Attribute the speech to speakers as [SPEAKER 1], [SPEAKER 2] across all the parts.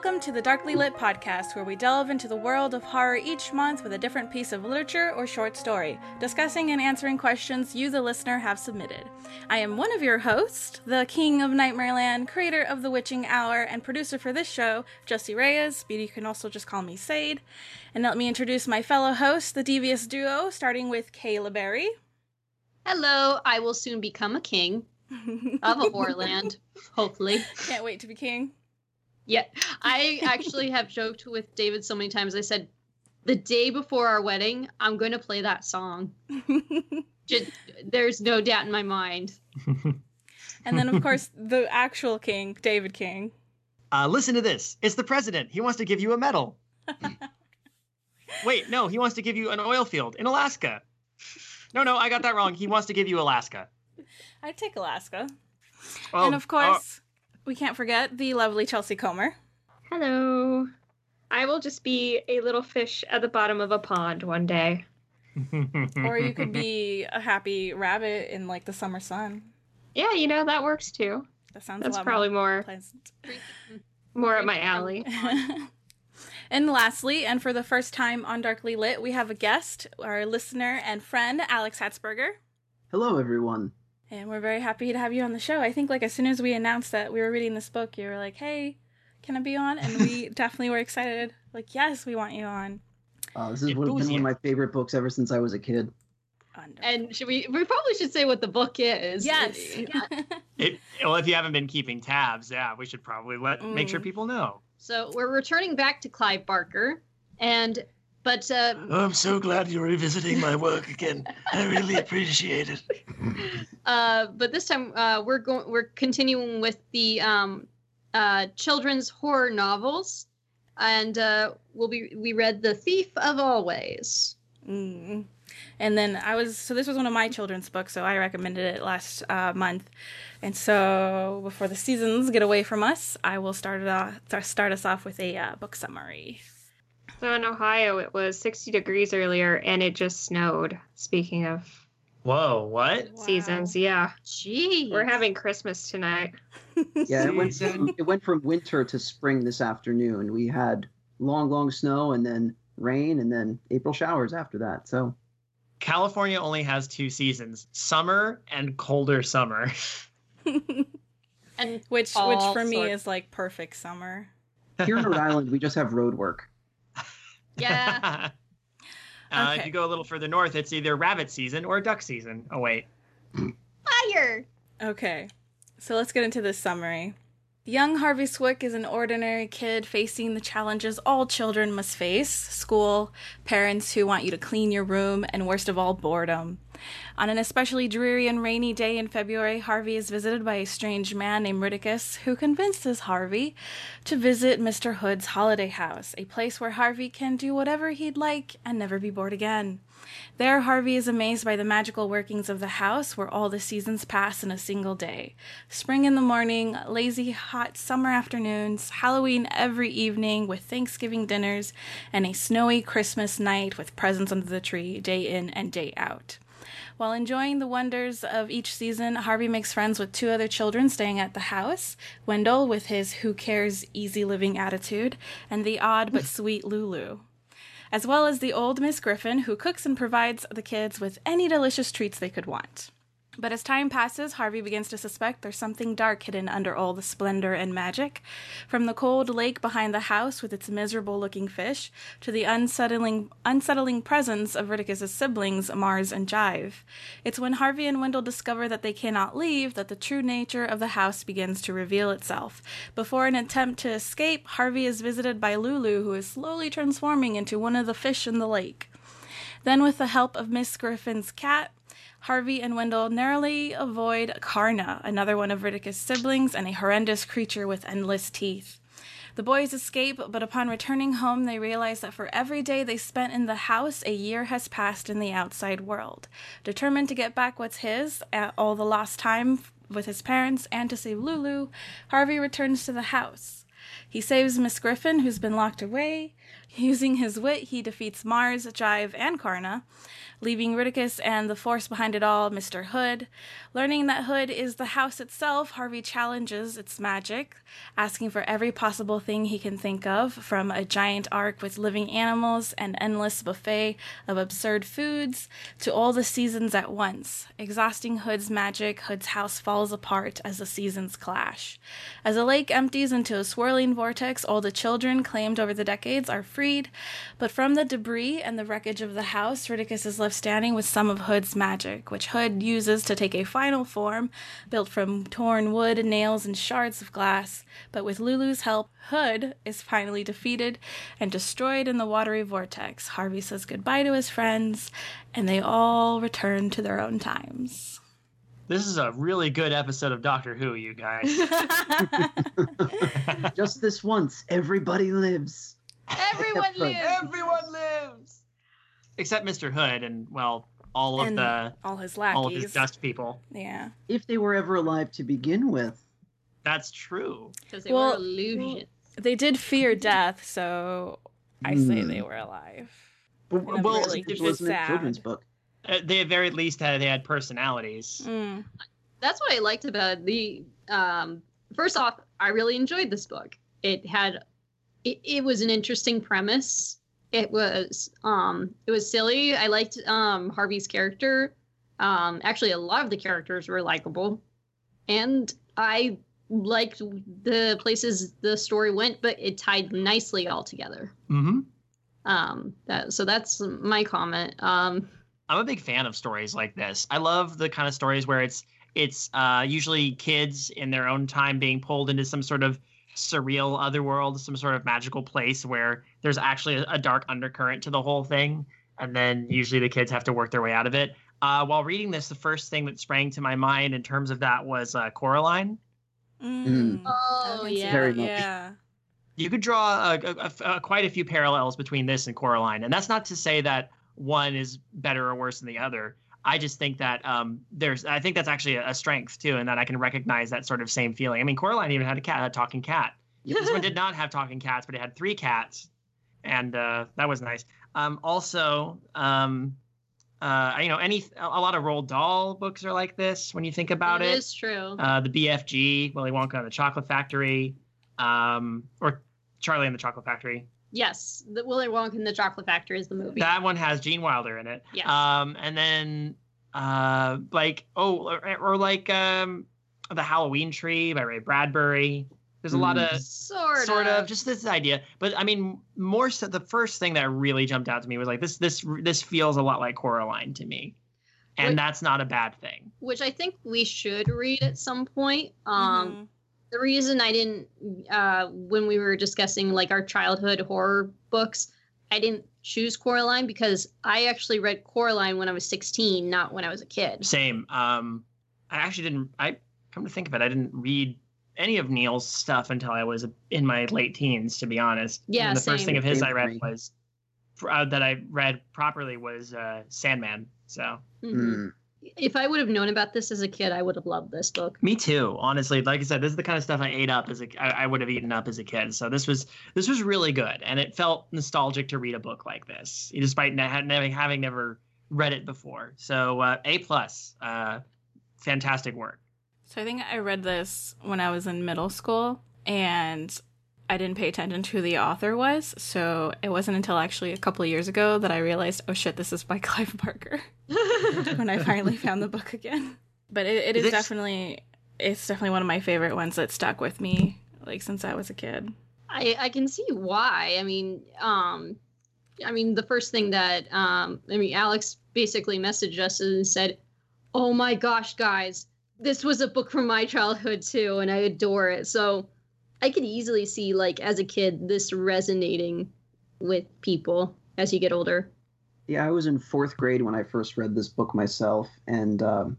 [SPEAKER 1] Welcome to the Darkly Lit podcast, where we delve into the world of horror each month with a different piece of literature or short story, discussing and answering questions you, the listener, have submitted. I am one of your hosts, the King of Nightmareland, creator of The Witching Hour, and producer for this show, Jesse Reyes, but you can also just call me Sade. And let me introduce my fellow hosts, the Devious Duo, starting with Kayla Berry.
[SPEAKER 2] Hello, I will soon become a king of a Horrorland, hopefully.
[SPEAKER 1] Can't wait to be king.
[SPEAKER 2] Yeah, I actually have joked with David so many times. I said, the day before our wedding, I'm going to play that song. Just, there's no doubt in my mind.
[SPEAKER 1] and then, of course, the actual king, David King.
[SPEAKER 3] Uh, listen to this. It's the president. He wants to give you a medal. Wait, no, he wants to give you an oil field in Alaska. No, no, I got that wrong. He wants to give you Alaska.
[SPEAKER 1] I'd take Alaska. Oh, and of course, oh. We can't forget the lovely Chelsea Comer.
[SPEAKER 4] Hello. I will just be a little fish at the bottom of a pond one day.
[SPEAKER 1] or you could be a happy rabbit in like the summer sun.
[SPEAKER 4] Yeah, you know that works too.
[SPEAKER 1] That sounds
[SPEAKER 4] That's probably more more,
[SPEAKER 1] pleasant.
[SPEAKER 4] more up my alley.
[SPEAKER 1] and lastly, and for the first time on Darkly Lit, we have a guest, our listener and friend, Alex Hatzberger.
[SPEAKER 5] Hello, everyone.
[SPEAKER 1] And we're very happy to have you on the show. I think, like, as soon as we announced that we were reading this book, you were like, hey, can I be on? And we definitely were excited. Like, yes, we want you on.
[SPEAKER 5] Uh, this has been one of my favorite books ever since I was a kid.
[SPEAKER 2] And should we? We probably should say what the book is.
[SPEAKER 1] Yes.
[SPEAKER 3] it, well, if you haven't been keeping tabs, yeah, we should probably let mm. make sure mm. people know.
[SPEAKER 2] So we're returning back to Clive Barker, and but uh,
[SPEAKER 6] oh, I'm so glad you're revisiting my work again. I really appreciate it.
[SPEAKER 2] Uh, but this time uh, we're going. We're continuing with the um, uh, children's horror novels, and uh, we'll be. We read The Thief of Always.
[SPEAKER 1] Mm. And then I was so this was one of my children's books, so I recommended it last uh, month. And so before the seasons get away from us, I will start it off, start us off with a uh, book summary.
[SPEAKER 4] So in Ohio, it was 60 degrees earlier, and it just snowed. Speaking of
[SPEAKER 3] Whoa, what?
[SPEAKER 4] Seasons, yeah.
[SPEAKER 2] Gee.
[SPEAKER 4] We're having Christmas tonight.
[SPEAKER 5] yeah, it went, it went from winter to spring this afternoon. We had long, long snow and then rain and then April showers after that. So
[SPEAKER 3] California only has two seasons: summer and colder summer.
[SPEAKER 1] and which which for me is like perfect summer.
[SPEAKER 5] Here in Rhode Island, we just have road work.
[SPEAKER 2] Yeah.
[SPEAKER 3] uh, okay. If you go a little further north, it's either rabbit season or duck season. Oh wait.
[SPEAKER 2] Fire.
[SPEAKER 1] Okay, so let's get into this summary. Young Harvey Swick is an ordinary kid facing the challenges all children must face school, parents who want you to clean your room, and worst of all, boredom. On an especially dreary and rainy day in February, Harvey is visited by a strange man named Rictus, who convinces Harvey to visit Mr. Hood's holiday house, a place where Harvey can do whatever he'd like and never be bored again. There, Harvey is amazed by the magical workings of the house where all the seasons pass in a single day. Spring in the morning, lazy, hot summer afternoons, Halloween every evening with Thanksgiving dinners, and a snowy Christmas night with presents under the tree day in and day out. While enjoying the wonders of each season, Harvey makes friends with two other children staying at the house Wendell, with his who cares, easy living attitude, and the odd but sweet Lulu as well as the old Miss Griffin, who cooks and provides the kids with any delicious treats they could want. But as time passes, Harvey begins to suspect there's something dark hidden under all the splendor and magic. From the cold lake behind the house with its miserable looking fish, to the unsettling, unsettling presence of Rictus's siblings, Mars and Jive. It's when Harvey and Wendell discover that they cannot leave that the true nature of the house begins to reveal itself. Before an attempt to escape, Harvey is visited by Lulu, who is slowly transforming into one of the fish in the lake. Then, with the help of Miss Griffin's cat, Harvey and Wendell narrowly avoid Carna, another one of Rictus' siblings and a horrendous creature with endless teeth. The boys escape, but upon returning home, they realize that for every day they spent in the house, a year has passed in the outside world. Determined to get back what's his, all the lost time with his parents, and to save Lulu, Harvey returns to the house. He saves Miss Griffin, who's been locked away, Using his wit, he defeats Mars, Jive, and Carna, leaving Rictus and the force behind it all, Mr. Hood. Learning that Hood is the house itself, Harvey challenges its magic, asking for every possible thing he can think of, from a giant ark with living animals, an endless buffet of absurd foods, to all the seasons at once. Exhausting Hood's magic, Hood's house falls apart as the seasons clash. As the lake empties into a swirling vortex, all the children claimed over the decades are freed, but from the debris and the wreckage of the house, Ridicus is left standing with some of Hood's magic, which Hood uses to take a final form built from torn wood, nails, and shards of glass. But with Lulu's help, Hood is finally defeated and destroyed in the watery vortex. Harvey says goodbye to his friends, and they all return to their own times.
[SPEAKER 3] This is a really good episode of Doctor Who, you guys.
[SPEAKER 5] Just this once, everybody lives.
[SPEAKER 2] Everyone lives.
[SPEAKER 3] Everyone lives, except Mr. Hood and well, all of
[SPEAKER 1] And
[SPEAKER 3] the
[SPEAKER 1] all his lackeys,
[SPEAKER 3] all of his dust people.
[SPEAKER 1] Yeah.
[SPEAKER 5] If they were ever alive to begin with.
[SPEAKER 3] That's true.
[SPEAKER 2] Because they
[SPEAKER 1] Well-
[SPEAKER 2] were illusions.
[SPEAKER 1] They did fear death, so I say
[SPEAKER 5] Hmm.
[SPEAKER 1] they were alive.
[SPEAKER 3] But,
[SPEAKER 1] In a
[SPEAKER 3] well,
[SPEAKER 1] really
[SPEAKER 3] if
[SPEAKER 5] It
[SPEAKER 3] it's-
[SPEAKER 5] wasn't a
[SPEAKER 1] sad.
[SPEAKER 5] children's book.
[SPEAKER 3] uh, they at very least had they had personalities.
[SPEAKER 1] Mm.
[SPEAKER 2] That's what I liked about the. Um, first off, I really enjoyed this book. It had, it, it was an interesting premise. It was, um, it was silly. I liked um Harvey's character. Um, actually, a lot of the characters were likable, and I liked the places the story went, but it tied nicely all together.
[SPEAKER 3] Mm-hmm.
[SPEAKER 2] Um, that so that's my comment. Um,
[SPEAKER 3] I'm a big fan of stories like this. I love the kind of stories where it's it's uh, usually kids in their own time being pulled into some sort of surreal otherworld, some sort of magical place where there's actually a, a dark undercurrent to the whole thing, and then usually the kids have to work their way out of it. Uh, while reading this, the first thing that sprang to my mind in terms of that was uh, Coraline.
[SPEAKER 1] Mm.
[SPEAKER 2] Oh,
[SPEAKER 1] I can see
[SPEAKER 2] yeah.
[SPEAKER 5] Very much.
[SPEAKER 1] Yeah.
[SPEAKER 3] you could draw a, a- a- a- quite a few parallels between this and Coraline, and that's not to say that one is better or worse than the other. I just think that um, there's, I think that's actually a, a strength too, and that I can recognize that sort of same feeling. I mean, Coraline even had a cat, a talking cat. This one did not have talking cats, but it had three cats, and uh, that was nice. Um, also, um, uh, you know, any a lot of Roald Dahl books are like this when you think about
[SPEAKER 2] it
[SPEAKER 3] it.
[SPEAKER 2] is true.
[SPEAKER 3] Uh, the BFG, Willy Wonka and the Chocolate Factory, um, or Charlie and the Chocolate Factory.
[SPEAKER 2] Yes, the Willy Wonka and the Chocolate Factory is the movie.
[SPEAKER 3] That one has Gene Wilder in it.
[SPEAKER 2] Yes.
[SPEAKER 3] Um, and then uh, like oh, or, or like um, the Halloween Tree by Ray Bradbury. There's a lot
[SPEAKER 5] Mm.
[SPEAKER 3] of
[SPEAKER 2] sort,
[SPEAKER 3] sort
[SPEAKER 2] of.
[SPEAKER 3] of just this idea, but I mean, more so. The first thing that really jumped out to me was like this. This this feels a lot like Coraline to me, and
[SPEAKER 2] Wait.
[SPEAKER 3] that's not a bad thing.
[SPEAKER 2] which I think we should read at some point. Um,
[SPEAKER 1] Mhm.
[SPEAKER 2] The reason I didn't, uh, when we were discussing like our childhood horror books, I didn't choose Coraline because I actually read Coraline when I was 16, not when I was a kid.
[SPEAKER 3] Same. Um, I actually didn't. I come to think of it, I didn't read any of Neil's stuff until I was in my late teens. To be honest,
[SPEAKER 2] Yeah,
[SPEAKER 3] And the first thing of his I read was uh, that I read properly was uh, Sandman. So
[SPEAKER 2] Mhm.
[SPEAKER 5] Mm.
[SPEAKER 2] If I would have known about this as a kid, I would have loved this book.
[SPEAKER 3] me too. Honestly, like I said, this is the kind of stuff I ate up as a I, I would have eaten up as a kid. So this was this was really good, and it felt nostalgic to read a book like this, despite ne- having having never read it before. So uh, a plus, uh, fantastic work.
[SPEAKER 1] So I think I read this when I was in middle school and I didn't pay attention to who the author was. So it wasn't until actually a couple of years ago that I realized, oh shit, this is by Clive Barker when I finally found the book again. But it, it is definitely, it's definitely one of my favorite ones that stuck with me like since I was a kid.
[SPEAKER 2] I, I can see why. I mean, um, I mean, the first thing that um, I mean, Alex basically messaged us and said, "Oh my gosh, guys, this was a book from my childhood too, and I adore it." So I could easily see, like, as a kid, this resonating with people as you get older.
[SPEAKER 5] Yeah, I was in fourth grade when I first read this book myself, and um,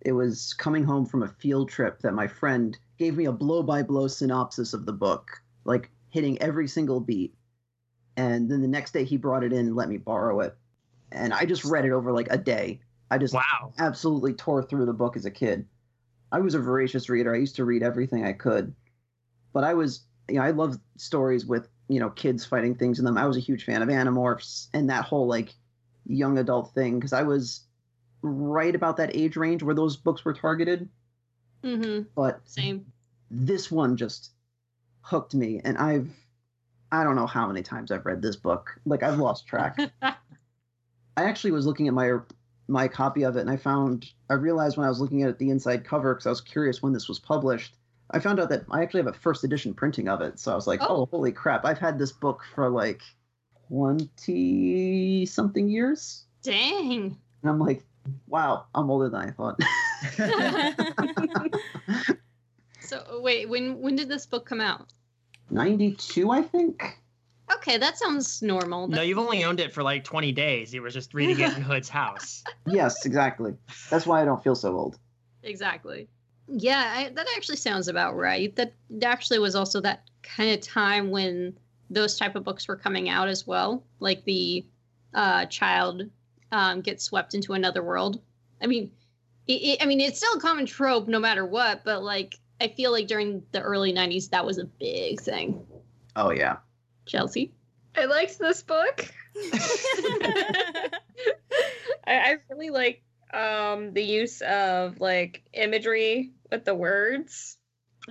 [SPEAKER 5] it was coming home from a field trip that my friend gave me a blow by blow synopsis of the book, like hitting every single beat. And then the next day he brought it in and let me borrow it. And I just read it over like a day. I just
[SPEAKER 3] Wow.
[SPEAKER 5] absolutely tore through the book as a kid. I was a voracious reader. I used to read everything I could. But I was, you know, I love stories with you know, kids fighting things in them. I was a huge fan of Animorphs and that whole like young adult thing because I was right about that age range where those books were targeted.
[SPEAKER 2] Mm-hmm.
[SPEAKER 5] But
[SPEAKER 2] Same.
[SPEAKER 5] this one just hooked me, and I've I don't know how many times I've read this book. Like I've lost track. I actually was looking at my my copy of it, and I found I realized when I was looking at the inside cover because I was curious when this was published. I found out that I actually have a first edition printing of it, so I was like,
[SPEAKER 2] Oh.
[SPEAKER 5] "Oh, holy crap! I've had this book for like twenty something years,"
[SPEAKER 2] Dang.
[SPEAKER 5] and I'm like, "Wow, I'm older than I thought."
[SPEAKER 2] So wait, when when did this book come out?
[SPEAKER 5] Ninety two, I think.
[SPEAKER 2] Okay, that sounds normal.
[SPEAKER 3] No, you've only owned it for like 20 days. You were just reading it in Hood's house.
[SPEAKER 5] Yes, exactly. That's why I don't feel so old.
[SPEAKER 2] Exactly. Yeah, I, that actually sounds about right. That that actually was also that kind of time when those type of books were coming out as well, like the uh, child um, gets swept into another world. I mean, it, it, I mean, it's still a common trope no matter what, but like I feel like during the early '90s that was a big thing.
[SPEAKER 5] Oh yeah.
[SPEAKER 2] Chelsea.
[SPEAKER 4] I liked this book. I, I really like um the use of like imagery with the words.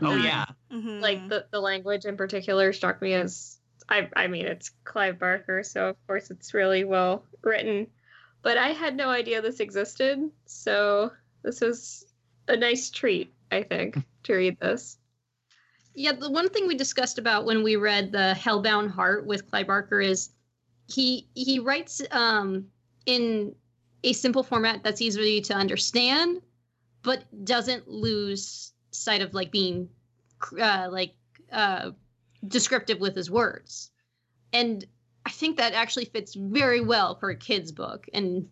[SPEAKER 3] Oh,
[SPEAKER 2] Mhm.
[SPEAKER 3] yeah.
[SPEAKER 1] Mhm.
[SPEAKER 4] Like the, the language in particular struck me as I I mean it's Clive Barker, so of course it's really well written. But I had no idea this existed, so this was a nice treat, I think, to read this.
[SPEAKER 2] Yeah, the one thing we discussed about when we read the Hellbound Heart with Clive Barker is he he writes um, in a simple format that's easy to understand, but doesn't lose sight of like being uh, like uh, descriptive with his words, and I think that actually fits very well for a kid's book, and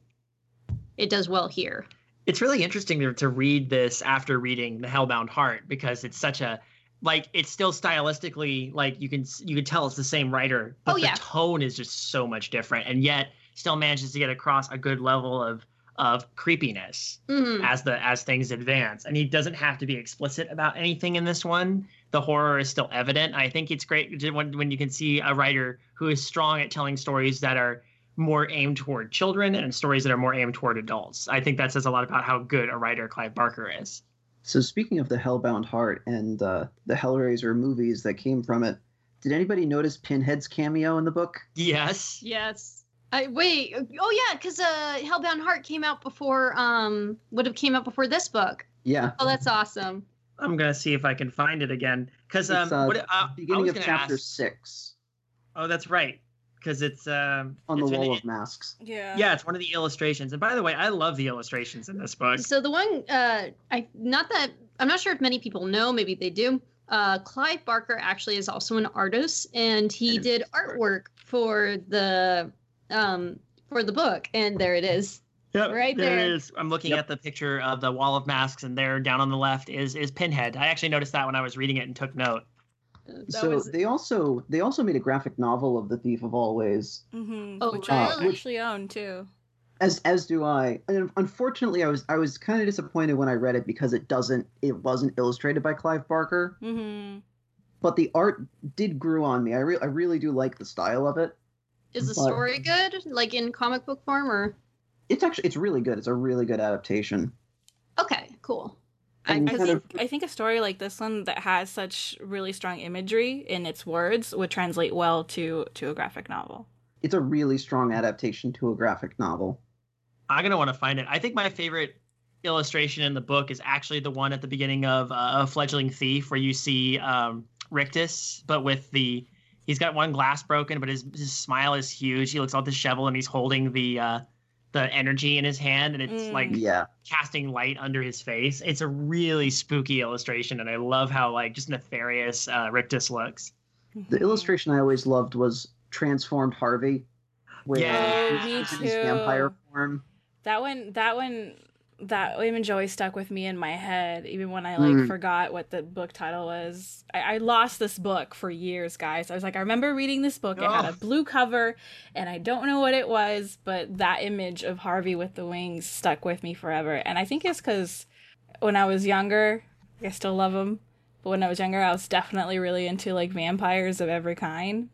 [SPEAKER 2] it does well here.
[SPEAKER 3] It's really interesting to, to read this after reading The Hellbound Heart because it's such a like it's still stylistically like you can you can tell it's the same writer, but
[SPEAKER 2] Oh, yeah.
[SPEAKER 3] the tone is just so much different, and yet still manages to get across a good level of of creepiness
[SPEAKER 2] Mhm.
[SPEAKER 3] as the as things advance. And he doesn't have to be explicit about anything in this one. The horror is still evident. I think it's great when when you can see a writer who is strong at telling stories that are more aimed toward children and stories that are more aimed toward adults. I think that says a lot about how good a writer Clive Barker is.
[SPEAKER 5] So speaking of the Hellbound Heart and uh, the Hellraiser movies that came from it, did anybody notice Pinhead's cameo in the book?
[SPEAKER 3] Yes.
[SPEAKER 2] Yes. I wait. Oh yeah, because uh, Hellbound Heart came out before um would have came out before this book.
[SPEAKER 5] Yeah,
[SPEAKER 2] Oh, that's awesome.
[SPEAKER 3] I'm gonna see if I can find it again because um,
[SPEAKER 5] uh,
[SPEAKER 3] what, uh, I
[SPEAKER 5] beginning
[SPEAKER 3] was
[SPEAKER 5] of chapter
[SPEAKER 3] ask-
[SPEAKER 5] six
[SPEAKER 3] Oh, that's right. Because it's um
[SPEAKER 5] on the
[SPEAKER 3] it's an-
[SPEAKER 5] wall of masks.
[SPEAKER 1] yeah.
[SPEAKER 3] Yeah, it's one of the illustrations. And by the way, I love the illustrations in this book.
[SPEAKER 2] So the one uh I not that I'm not sure if many people know, maybe they do. Uh Clive Barker actually is also an artist and he did artwork for the um for the book and there it is.
[SPEAKER 3] Yep,
[SPEAKER 2] Right
[SPEAKER 3] there
[SPEAKER 2] there.
[SPEAKER 3] it is. I'm looking
[SPEAKER 5] Yep.
[SPEAKER 3] at the picture of the wall of masks, and there, down on the left, is is Pinhead. I actually noticed that when I was reading it and took note.
[SPEAKER 2] That
[SPEAKER 5] so
[SPEAKER 2] was
[SPEAKER 5] they also they also made a graphic novel of the Thief of Always,
[SPEAKER 1] hmm
[SPEAKER 2] Oh,
[SPEAKER 1] which
[SPEAKER 5] really?
[SPEAKER 1] I actually own too.
[SPEAKER 5] as as do I. And unfortunately, I was I was kind of disappointed when I read it because it doesn't it wasn't illustrated by Clive Barker,
[SPEAKER 1] hmm
[SPEAKER 5] but the art did grew on me. I re- I really do like the style of it.
[SPEAKER 2] Is the
[SPEAKER 5] but-
[SPEAKER 2] story good? Like in comic book form or
[SPEAKER 5] It's actually it's really good. It's a really good adaptation.
[SPEAKER 2] Okay, cool. I,
[SPEAKER 1] I
[SPEAKER 5] kind
[SPEAKER 1] think
[SPEAKER 5] of-
[SPEAKER 1] I think a story like this one that has such really strong imagery in its words would translate well to to a graphic novel.
[SPEAKER 5] It's a really strong adaptation to a graphic novel.
[SPEAKER 3] I'm gonna want to find it. I think my favorite illustration in the book is actually the one at the beginning of uh, a fledgling thief, where you see um, Rictus, but with the he's got one glass broken, but his his smile is huge. He looks all disheveled, and he's holding the uh, the energy in his hand, and it's
[SPEAKER 1] Mm.
[SPEAKER 3] like
[SPEAKER 5] Yeah.
[SPEAKER 3] casting light under his face. It's a really spooky illustration, and I love how like just nefarious uh, Rictus looks.
[SPEAKER 5] The illustration I always loved was Transformed Harvey. Where
[SPEAKER 3] Yeah.
[SPEAKER 1] Me
[SPEAKER 5] he's in his vampire form.
[SPEAKER 1] That one, that one, that image always stuck with me in my head, even when I like
[SPEAKER 5] Mm.
[SPEAKER 1] forgot what the book title was. I, I lost this book for years, guys. I was like, I remember reading this book. It had a
[SPEAKER 3] Oh.
[SPEAKER 1] blue cover, and I don't know what it was, but that image of Harvey with the wings stuck with me forever. And I think it's because when I was younger, I still love them, but when I was younger, I was definitely really into like vampires of every kind.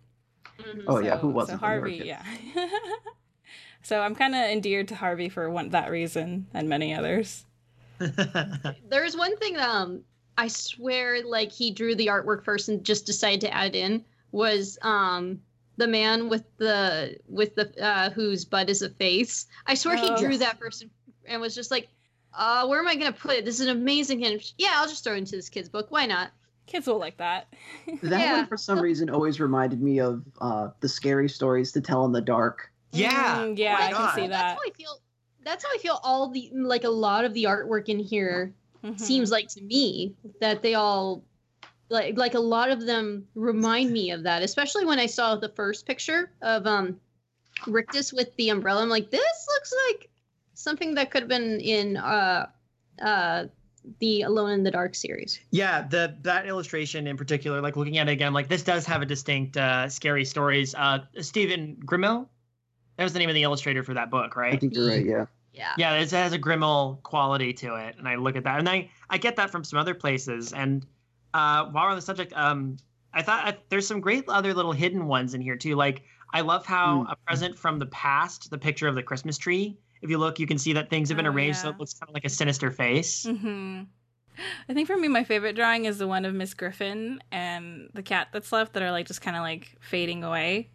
[SPEAKER 2] Mhm.
[SPEAKER 5] Oh, yeah, who wasn't
[SPEAKER 1] So
[SPEAKER 5] when they were
[SPEAKER 1] Harvey, yeah. so I'm kind of endeared to Harvey for one that reason and many others.
[SPEAKER 2] There's one thing um I swear like he drew the artwork first and just decided to add in was um the man with the with the uh whose butt is a face. I swear
[SPEAKER 1] Oh.
[SPEAKER 2] he drew that first and- and was just like, uh, where am I gonna put it? This is an amazing image. Yeah, I'll just throw it into this kid's book. Why not?
[SPEAKER 1] Kids will like that.
[SPEAKER 5] That
[SPEAKER 2] Yeah.
[SPEAKER 5] one, for some reason, always reminded me of uh, the scary stories to tell in the dark.
[SPEAKER 3] Yeah.
[SPEAKER 1] Mm, yeah,
[SPEAKER 3] my
[SPEAKER 1] I can see that.
[SPEAKER 2] That's how I feel. That's how I feel. All the like a lot of the artwork in here
[SPEAKER 1] Mhm.
[SPEAKER 2] seems like to me that they all like like a lot of them remind me of that especially when i saw the first picture of um rictus with the umbrella i'm like this looks like something that could have been in uh uh the alone in the dark series
[SPEAKER 3] Yeah, the that illustration in particular, like looking at it again, like this does have a distinct uh, scary stories. Uh, Stephen Grimmel, that was the name of the illustrator for that book, right?
[SPEAKER 5] I think you're right. Yeah.
[SPEAKER 2] yeah
[SPEAKER 3] Yeah, it has a Grimmel quality to it, and I look at that, and I I get that from some other places. And uh, while we're on the subject, um, I thought I, there's some great other little hidden ones in here too. Like I love how
[SPEAKER 5] Mm.
[SPEAKER 3] a present from the past, the picture of the Christmas tree. If you look, you can see that things have been
[SPEAKER 1] Oh,
[SPEAKER 3] arranged so it looks kind of like a sinister face.
[SPEAKER 1] hmm I think for me, my favorite drawing is the one of Miss Griffin and the cat that's left that are like just kind of like fading away.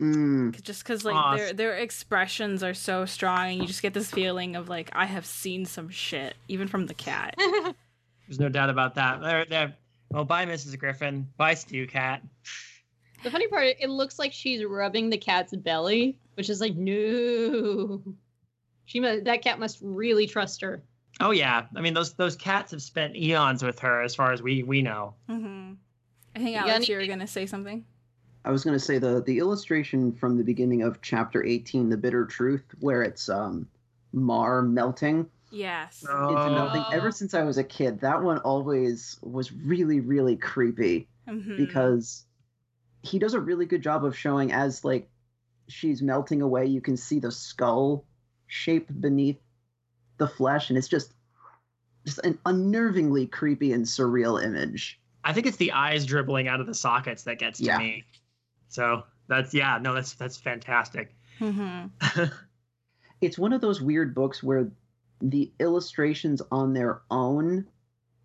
[SPEAKER 5] Mm.
[SPEAKER 1] 'Cause- Just because like
[SPEAKER 3] Aw.
[SPEAKER 1] their their expressions are so strong, and you just get this feeling of like I have seen some shit, even from the cat.
[SPEAKER 3] There's no doubt about that. They're, they're, well, bye, Mrs. Griffin. Bye, Stew Cat.
[SPEAKER 2] the funny part it looks like she's rubbing the cat's belly which is like no she must that cat must really trust her
[SPEAKER 3] Oh yeah, I mean those those cats have spent eons with her, as far as we we know.
[SPEAKER 1] hmm I think
[SPEAKER 2] You got
[SPEAKER 1] Alex, you were gonna say something.
[SPEAKER 5] I was going to say the the illustration from the beginning of chapter 18, The Bitter Truth, where it's um Marr melting
[SPEAKER 1] Yes.
[SPEAKER 5] into
[SPEAKER 3] Oh.
[SPEAKER 5] melting. Ever since I was a kid, that one always was really really creepy
[SPEAKER 1] Mhm.
[SPEAKER 5] because he does a really good job of showing as like she's melting away, you can see the skull shape beneath the flesh, and it's just just an unnervingly creepy and surreal image.
[SPEAKER 3] I think it's the eyes dribbling out of the sockets that gets to
[SPEAKER 5] Yeah.
[SPEAKER 3] me. So that's yeah, no, that's that's fantastic.
[SPEAKER 1] Mhm.
[SPEAKER 5] it's one of those weird books where the illustrations on their own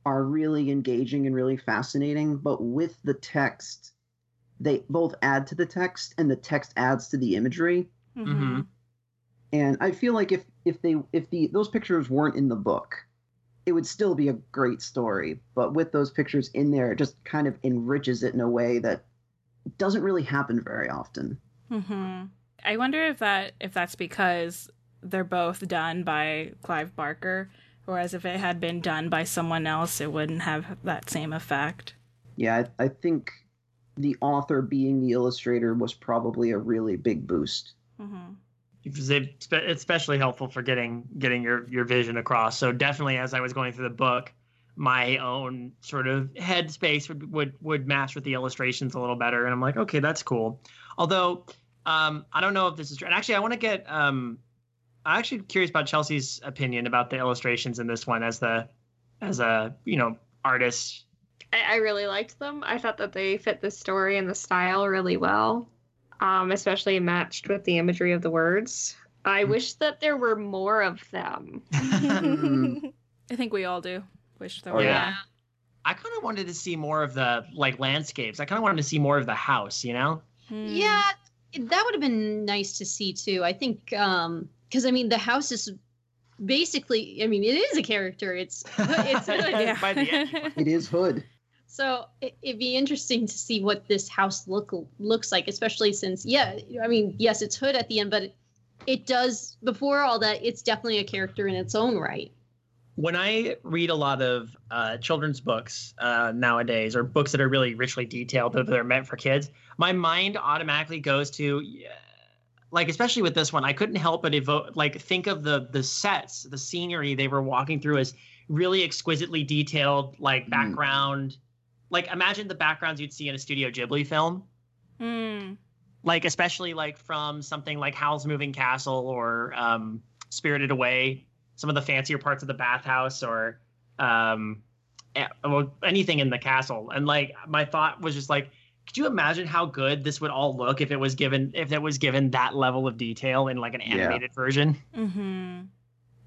[SPEAKER 5] are really engaging and really fascinating, but with the text, they both add to the text and the text adds to the imagery.
[SPEAKER 1] Mhm.
[SPEAKER 5] And I feel like if if they if the those pictures weren't in the book, it would still be a great story. But with those pictures in there, it just kind of enriches it in a way that doesn't really happen very often.
[SPEAKER 1] hmm I wonder if that if that's because they're both done by Clive Barker, whereas if it had been done by someone else, it wouldn't have that same effect.
[SPEAKER 5] Yeah, I, I think the author being the illustrator was probably a really big boost.
[SPEAKER 1] hmm
[SPEAKER 3] It's it's especially helpful for getting getting your your vision across. So definitely, as I was going through the book, my own sort of headspace would would would match with the illustrations a little better, and I'm like, okay, that's cool. Although, um, I don't know if this is true. And actually, I want to get um, I'm actually curious about Chelsea's opinion about the illustrations in this one as the as a you know artist.
[SPEAKER 4] I, I really liked them. I thought that they fit the story and the style really well, um, especially matched with the imagery of the words. I
[SPEAKER 3] Mm.
[SPEAKER 4] wish that there were more of them.
[SPEAKER 1] I think we all do. Wish there
[SPEAKER 5] Oh,
[SPEAKER 1] were.
[SPEAKER 5] yeah.
[SPEAKER 3] I kind of wanted to see more of the like landscapes. I kind of wanted to see more of the house. You know.
[SPEAKER 1] Hmm.
[SPEAKER 2] Yeah, that would have been nice to see too. I think um because I mean the house is basically I mean it is a character. It's it's
[SPEAKER 1] Yeah.
[SPEAKER 3] By the end,
[SPEAKER 5] It is Hood.
[SPEAKER 2] so it, it'd be interesting to see what this house look looks like, especially since yeah, I mean yes, it's Hood at the end, but it, it does before all that. It's definitely a character in its own right.
[SPEAKER 3] When I read a lot of uh, children's books uh, nowadays, or books that are really richly detailed that are meant for kids, my mind automatically goes to, like especially with this one, I couldn't help but evoke, like think of the the sets, the scenery they were walking through as really exquisitely detailed, like
[SPEAKER 5] Mm.
[SPEAKER 3] background. Like imagine the backgrounds you'd see in a Studio Ghibli film
[SPEAKER 1] Hmm.
[SPEAKER 3] like especially like from something like Howl's Moving Castle or um, Spirited Away, some of the fancier parts of the bathhouse or um, well, anything in the castle. And like my thought was just like, could you imagine how good this would all look if it was given if it was given that level of detail in like an
[SPEAKER 5] Yeah.
[SPEAKER 3] animated version?
[SPEAKER 1] Mm-hmm.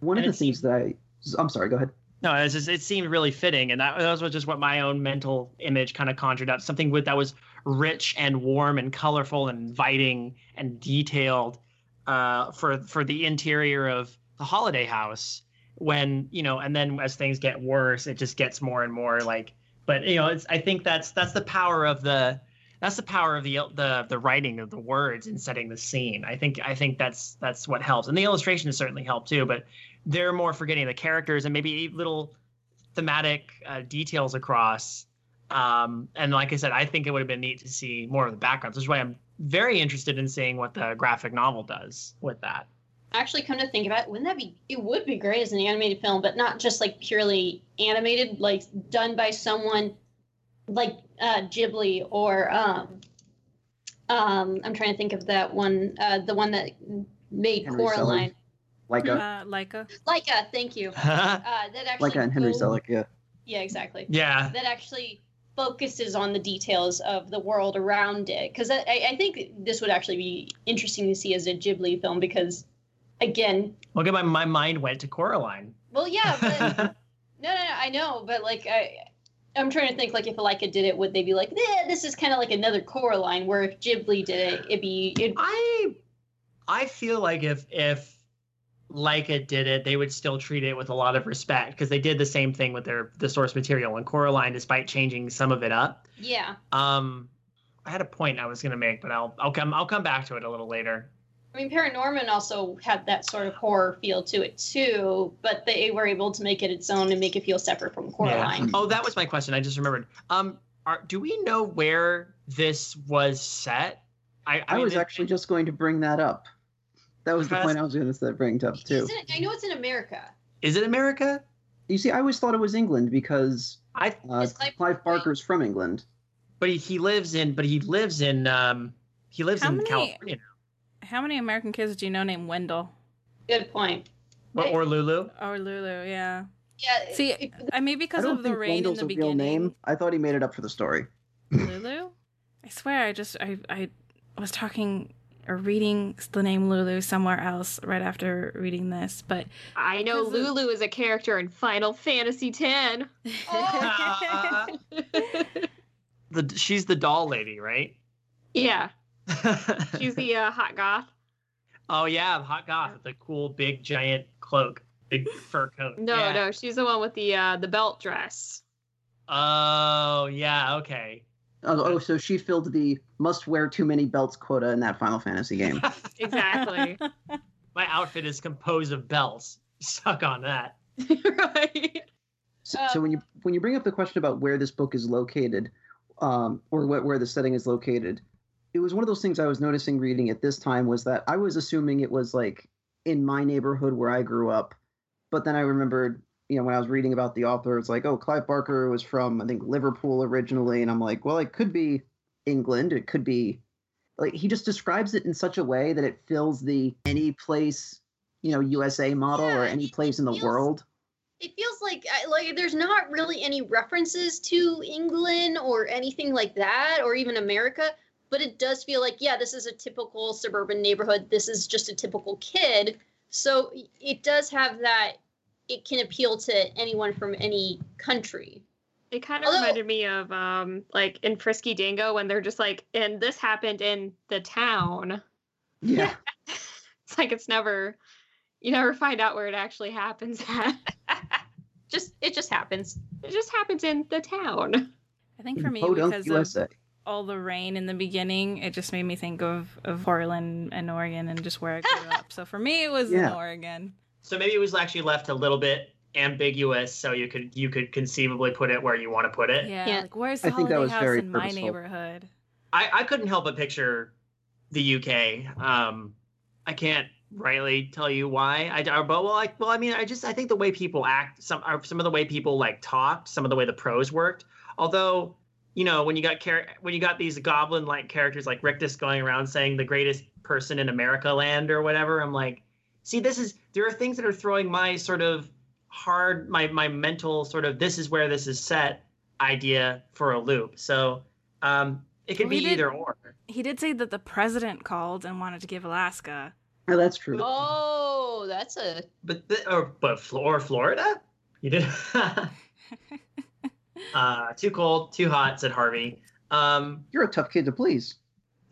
[SPEAKER 5] One of the
[SPEAKER 3] it
[SPEAKER 5] things that I, I'm sorry, go ahead.
[SPEAKER 3] No, it's just, it seemed really fitting, and that, that was just what my own mental image kind of conjured up. Something with that was rich and warm and colorful and inviting and detailed uh, for for the interior of the holiday house. When you know, and then as things get worse, it just gets more and more like. But you know, it's I think that's that's the power of the that's the power of the the the writing of the words and setting the scene. I think I think that's that's what helps, and the illustrations certainly help too. But they're more forgetting the characters and maybe little thematic uh, details across. Um, and like I said, I think it would have been neat to see more of the backgrounds, which is why I'm very interested in seeing what the graphic novel does with that.
[SPEAKER 2] Actually, come to think of it, wouldn't that be? It would be great as an animated film, but not just like purely animated, like done by someone like uh, Ghibli or um, um, I'm trying to think of that one, uh, the one that made
[SPEAKER 5] Henry
[SPEAKER 2] Coraline.
[SPEAKER 5] Like a
[SPEAKER 1] Uh, Laika.
[SPEAKER 2] Laika, thank you. Uh, that actually
[SPEAKER 5] like and Henry
[SPEAKER 2] go-
[SPEAKER 5] Selick, yeah.
[SPEAKER 2] Yeah, exactly.
[SPEAKER 3] yeah,
[SPEAKER 2] That actually focuses on the details of the world around it, because I, I think this would actually be interesting to see as a Ghibli film, because again,
[SPEAKER 3] look at my my mind went to Coraline.
[SPEAKER 2] well, yeah, but no, no, no, I know, but like I. I'm trying to think like if Laika did it, would they be like, "Yeah, this is kind of like another Coraline?" Where if Ghibli did it, it'd be it,
[SPEAKER 3] I I feel like if if Laika did it, they would still treat it with a lot of respect because they did the same thing with their the source material and Coraline, despite changing some of it up.
[SPEAKER 2] yeah.
[SPEAKER 3] Um, I had a point I was gonna make, but I'll I'll come I'll come back to it a little later.
[SPEAKER 2] I mean, Paranorman also had that sort of horror feel to it too, but they were able to make it its own and make it feel separate from Coraline.
[SPEAKER 3] Oh, that was my question. I just remembered. Um, are, do we know where this was set? I, I,
[SPEAKER 5] I
[SPEAKER 3] mean,
[SPEAKER 5] was
[SPEAKER 3] it-
[SPEAKER 5] actually just going to bring that up. That was the point I was going to bring up too.
[SPEAKER 2] It, I know it's in America.
[SPEAKER 3] Is it America?
[SPEAKER 5] You see, I always thought it was England because
[SPEAKER 3] I.
[SPEAKER 5] uh,
[SPEAKER 2] Clive
[SPEAKER 5] Clive
[SPEAKER 2] Barker-
[SPEAKER 5] Barker's from England.
[SPEAKER 3] But he, he lives in. But he lives in. Um, he lives
[SPEAKER 1] How
[SPEAKER 3] in
[SPEAKER 1] many-
[SPEAKER 3] California. now.
[SPEAKER 1] How many American kids do you know named Wendell
[SPEAKER 2] Good point.
[SPEAKER 3] What, or Lulu.
[SPEAKER 1] or Lulu? Yeah.
[SPEAKER 2] Yeah.
[SPEAKER 1] See,
[SPEAKER 2] it-
[SPEAKER 1] I mean, because
[SPEAKER 5] don't
[SPEAKER 1] of the
[SPEAKER 5] think
[SPEAKER 1] rain
[SPEAKER 5] Wendell's
[SPEAKER 1] in the
[SPEAKER 5] a real
[SPEAKER 1] beginning.
[SPEAKER 5] name. I thought he made it up for the story.
[SPEAKER 1] Lulu? I swear, I just I I was talking or reading the name Lulu somewhere else right after reading this, but
[SPEAKER 4] I know
[SPEAKER 1] Because of-
[SPEAKER 4] Lulu is a character in Final Fantasy X.
[SPEAKER 3] Uh, the she's the doll lady, right?
[SPEAKER 4] yeah, she's the uh, hot goth.
[SPEAKER 3] oh yeah, the hot goth with the cool big giant cloak, big fur coat.
[SPEAKER 4] No,
[SPEAKER 3] yeah.
[SPEAKER 4] no, she's the one with the uh, the belt dress.
[SPEAKER 3] Oh yeah, okay.
[SPEAKER 5] Oh, oh, so she filled the must wear too many belts quota in that Final Fantasy game.
[SPEAKER 4] Exactly.
[SPEAKER 3] My outfit is composed of belts. Suck on that.
[SPEAKER 4] right.
[SPEAKER 5] So,
[SPEAKER 2] Uh,
[SPEAKER 5] so when you when you bring up the question about where this book is located, um, or wh- where the setting is located, it was one of those things I was noticing reading at this time was that I was assuming it was like in my neighborhood where I grew up, but then I remembered, you know, when I was reading about the author, it's like, oh, Clive Barker was from I think Liverpool originally, and I'm like, well, it could be England, it could be like he just describes it in such a way that it fills the any place, you know, USA model or any place in the
[SPEAKER 2] feels-
[SPEAKER 5] world.
[SPEAKER 2] it feels like like there's not really any references to England or anything like that, or even America. But it does feel like yeah, this is a typical suburban neighborhood. This is just a typical kid. So it does have that. It can appeal to anyone from any country.
[SPEAKER 4] It kind of
[SPEAKER 2] Although-
[SPEAKER 4] reminded me of um like in Frisky Dingo when they're just like, and this happened in the town.
[SPEAKER 5] Yeah.
[SPEAKER 4] It's like it's never you never find out where it actually happens at.
[SPEAKER 2] Just it just happens.
[SPEAKER 4] It just happens in the town.
[SPEAKER 1] I think for me
[SPEAKER 5] Podunk,
[SPEAKER 1] because
[SPEAKER 5] USA.
[SPEAKER 1] of all the rain in the beginning, it just made me think of of Portland and Oregon and just where I grew up. So for me, it was in Oregon.
[SPEAKER 3] So maybe it was actually left a little bit ambiguous, so you could you could conceivably put it where you want to put it.
[SPEAKER 1] Yeah,
[SPEAKER 2] Yeah.
[SPEAKER 1] like where's the
[SPEAKER 5] I think that
[SPEAKER 1] holiday
[SPEAKER 5] was
[SPEAKER 1] house
[SPEAKER 5] very
[SPEAKER 1] in my neighborhood?
[SPEAKER 3] I, I couldn't help but picture the UK. Um, I can't rightly tell you why. I but well, like well, I mean, I just I think the way people act, some uh, some of the way people like talked, some of the way the prose worked. Although, you know, when you got char- when you got these goblin like characters like Rictus going around saying the greatest person in America land or whatever, I'm like, see, this is there are things that are throwing my sort of hard my my mental sort of this is where this is set idea for a loop. So um, It could
[SPEAKER 1] Well, he
[SPEAKER 3] be
[SPEAKER 1] did-
[SPEAKER 3] either or.
[SPEAKER 1] He did say that the president called and wanted to give Alaska.
[SPEAKER 5] Oh, that's true.
[SPEAKER 2] Oh, that's a
[SPEAKER 3] But the, or but or Florida? You did. uh, too cold, too hot," said Harvey. Um,
[SPEAKER 5] You're a tough kid to please.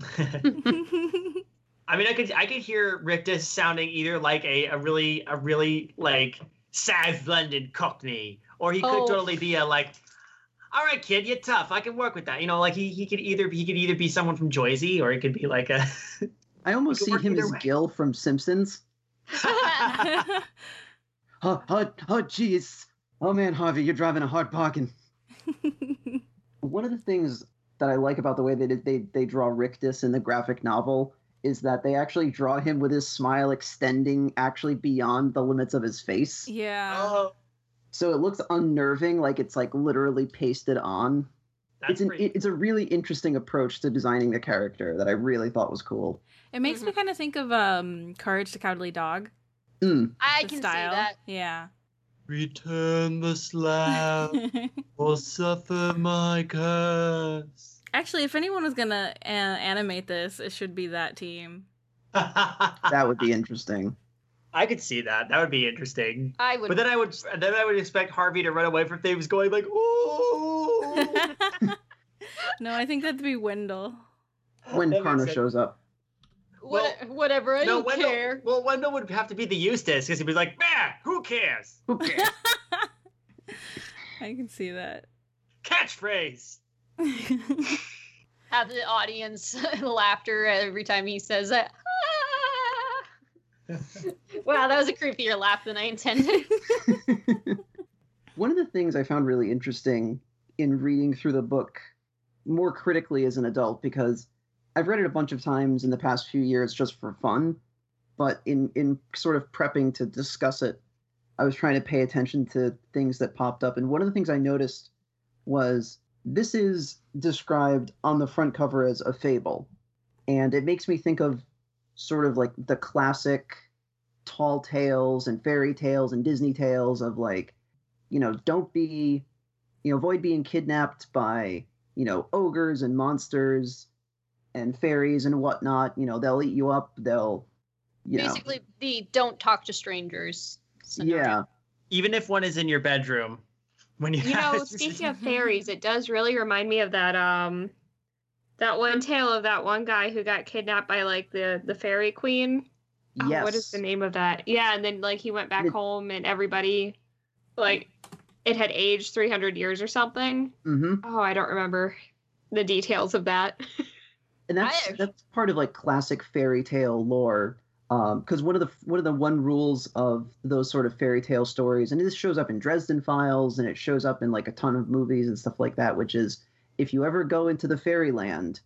[SPEAKER 3] I mean, I could I could hear Rictus sounding either like a, a really a really like South London Cockney, or he could
[SPEAKER 2] Oh.
[SPEAKER 3] totally be a like, all right, kid, you're tough. I can work with that. You know, like he, he could either he could either be someone from Joyzy, or he could be like a.
[SPEAKER 5] I almost see him as
[SPEAKER 3] way.
[SPEAKER 5] Gil from Simpsons. Oh, oh, oh, jeez. Oh man, Harvey, you're driving a hard bargain. One of the things that I like about the way they did, they they draw Rictus in the graphic novel is that they actually draw him with his smile extending actually beyond the limits of his face.
[SPEAKER 1] yeah.
[SPEAKER 3] oh,
[SPEAKER 5] So it looks unnerving, like it's like literally pasted on.
[SPEAKER 3] that's
[SPEAKER 5] it's an,
[SPEAKER 3] pretty.
[SPEAKER 5] it's a really interesting approach to designing the character that I really thought was cool.
[SPEAKER 1] It makes me kind of think of um Courage the Cowardly Dog.
[SPEAKER 5] Mm.
[SPEAKER 2] I
[SPEAKER 1] the
[SPEAKER 2] can
[SPEAKER 1] style.
[SPEAKER 2] see that.
[SPEAKER 1] Yeah.
[SPEAKER 6] Return the slab or suffer my curse.
[SPEAKER 1] Actually, if anyone was gonna uh, animate this, it should be that team.
[SPEAKER 5] That would be interesting.
[SPEAKER 3] I could see that. That would be interesting.
[SPEAKER 2] I would.
[SPEAKER 3] But then I would then I would expect Harvey to run away from things, going like, "Ooh."
[SPEAKER 1] no, I think that'd be Wendell.
[SPEAKER 5] When
[SPEAKER 3] That makes
[SPEAKER 5] shows up.
[SPEAKER 2] What, whatever. I
[SPEAKER 3] no,
[SPEAKER 2] don't
[SPEAKER 3] Wendell,
[SPEAKER 2] care.
[SPEAKER 3] Well, Wendell would have to be the Eustace because he'd be like, "Man, who cares?
[SPEAKER 5] Who cares?
[SPEAKER 1] I can see that.
[SPEAKER 3] Catchphrase."
[SPEAKER 2] Have the audience laughter every time he says that. wow, that was a creepier laugh than I intended.
[SPEAKER 5] One of the things I found really interesting in reading through the book more critically as an adult, because I've read it a bunch of times in the past few years just for fun, but in, in sort of prepping to discuss it, I was trying to pay attention to things that popped up. And one of the things I noticed was this is described on the front cover as a fable. And it makes me think of sort of like the classic tall tales and fairy tales and Disney tales of like, you know, don't be, you know, avoid being kidnapped by, you know, ogres and monsters and fairies and whatnot. You know, they'll eat you up. They'll, you know,
[SPEAKER 2] Basically, the don't talk to strangers. scenario.
[SPEAKER 5] yeah.
[SPEAKER 3] Even if one is in your bedroom, when you,
[SPEAKER 4] You know, speaking of fairies, it does really remind me of that um that one tale of that one guy who got kidnapped by like the the fairy queen. Oh,
[SPEAKER 5] yes.
[SPEAKER 4] what is the name of that? Yeah, and then like he went back
[SPEAKER 5] It-
[SPEAKER 4] home and everybody like it had aged 300 years or something.
[SPEAKER 5] Mm-hmm.
[SPEAKER 4] Oh, I don't remember the details of that.
[SPEAKER 5] and that's that's part of like classic fairy tale lore because one of the one of the one rules of those sort of fairy tale stories and this shows up in dresden files and it shows up in like a ton of movies and stuff like that which is if you ever go into the fairyland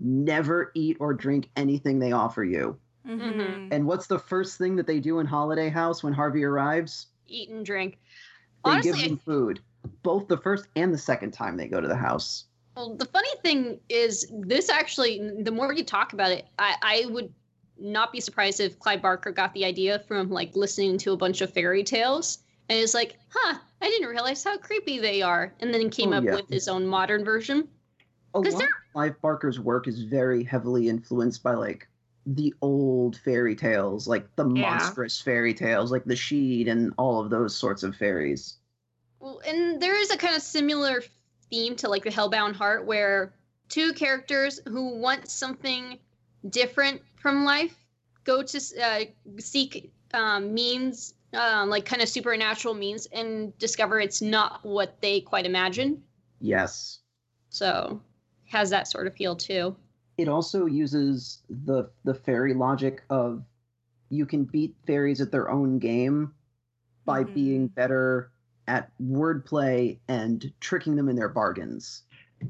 [SPEAKER 5] never eat or drink anything they offer you
[SPEAKER 1] Mhm.
[SPEAKER 5] and what's the first thing that they do in holiday house when harvey arrives
[SPEAKER 2] Eat and drink.
[SPEAKER 5] they
[SPEAKER 2] Honestly,
[SPEAKER 5] give them food both the first and the second time they go to the house
[SPEAKER 2] Well, the funny thing is, this actually, the more you talk about it, I, I would not be surprised if Clive Barker got the idea from like listening to a bunch of fairy tales and is like, huh, I didn't realize how creepy they are. And then came
[SPEAKER 5] Oh,
[SPEAKER 2] up
[SPEAKER 5] yeah.
[SPEAKER 2] with his own modern version.
[SPEAKER 5] a
[SPEAKER 2] 'Cause
[SPEAKER 5] lot of Clive Barker's work is very heavily influenced by like the old fairy tales, like the
[SPEAKER 4] Yeah.
[SPEAKER 5] monstrous fairy tales, like the Sheed and all of those sorts of fairies.
[SPEAKER 2] Well, and there is a kind of similar theme to like the Hellbound Heart, where two characters who want something different from life go to uh, seek um, means, um, like kind of supernatural means, and discover it's not what they quite imagine.
[SPEAKER 5] Yes.
[SPEAKER 2] So has that sort of feel too.
[SPEAKER 5] It also uses the the fairy logic of you can beat fairies at their own game by
[SPEAKER 1] Mhm.
[SPEAKER 5] being better at wordplay and tricking them in their bargains.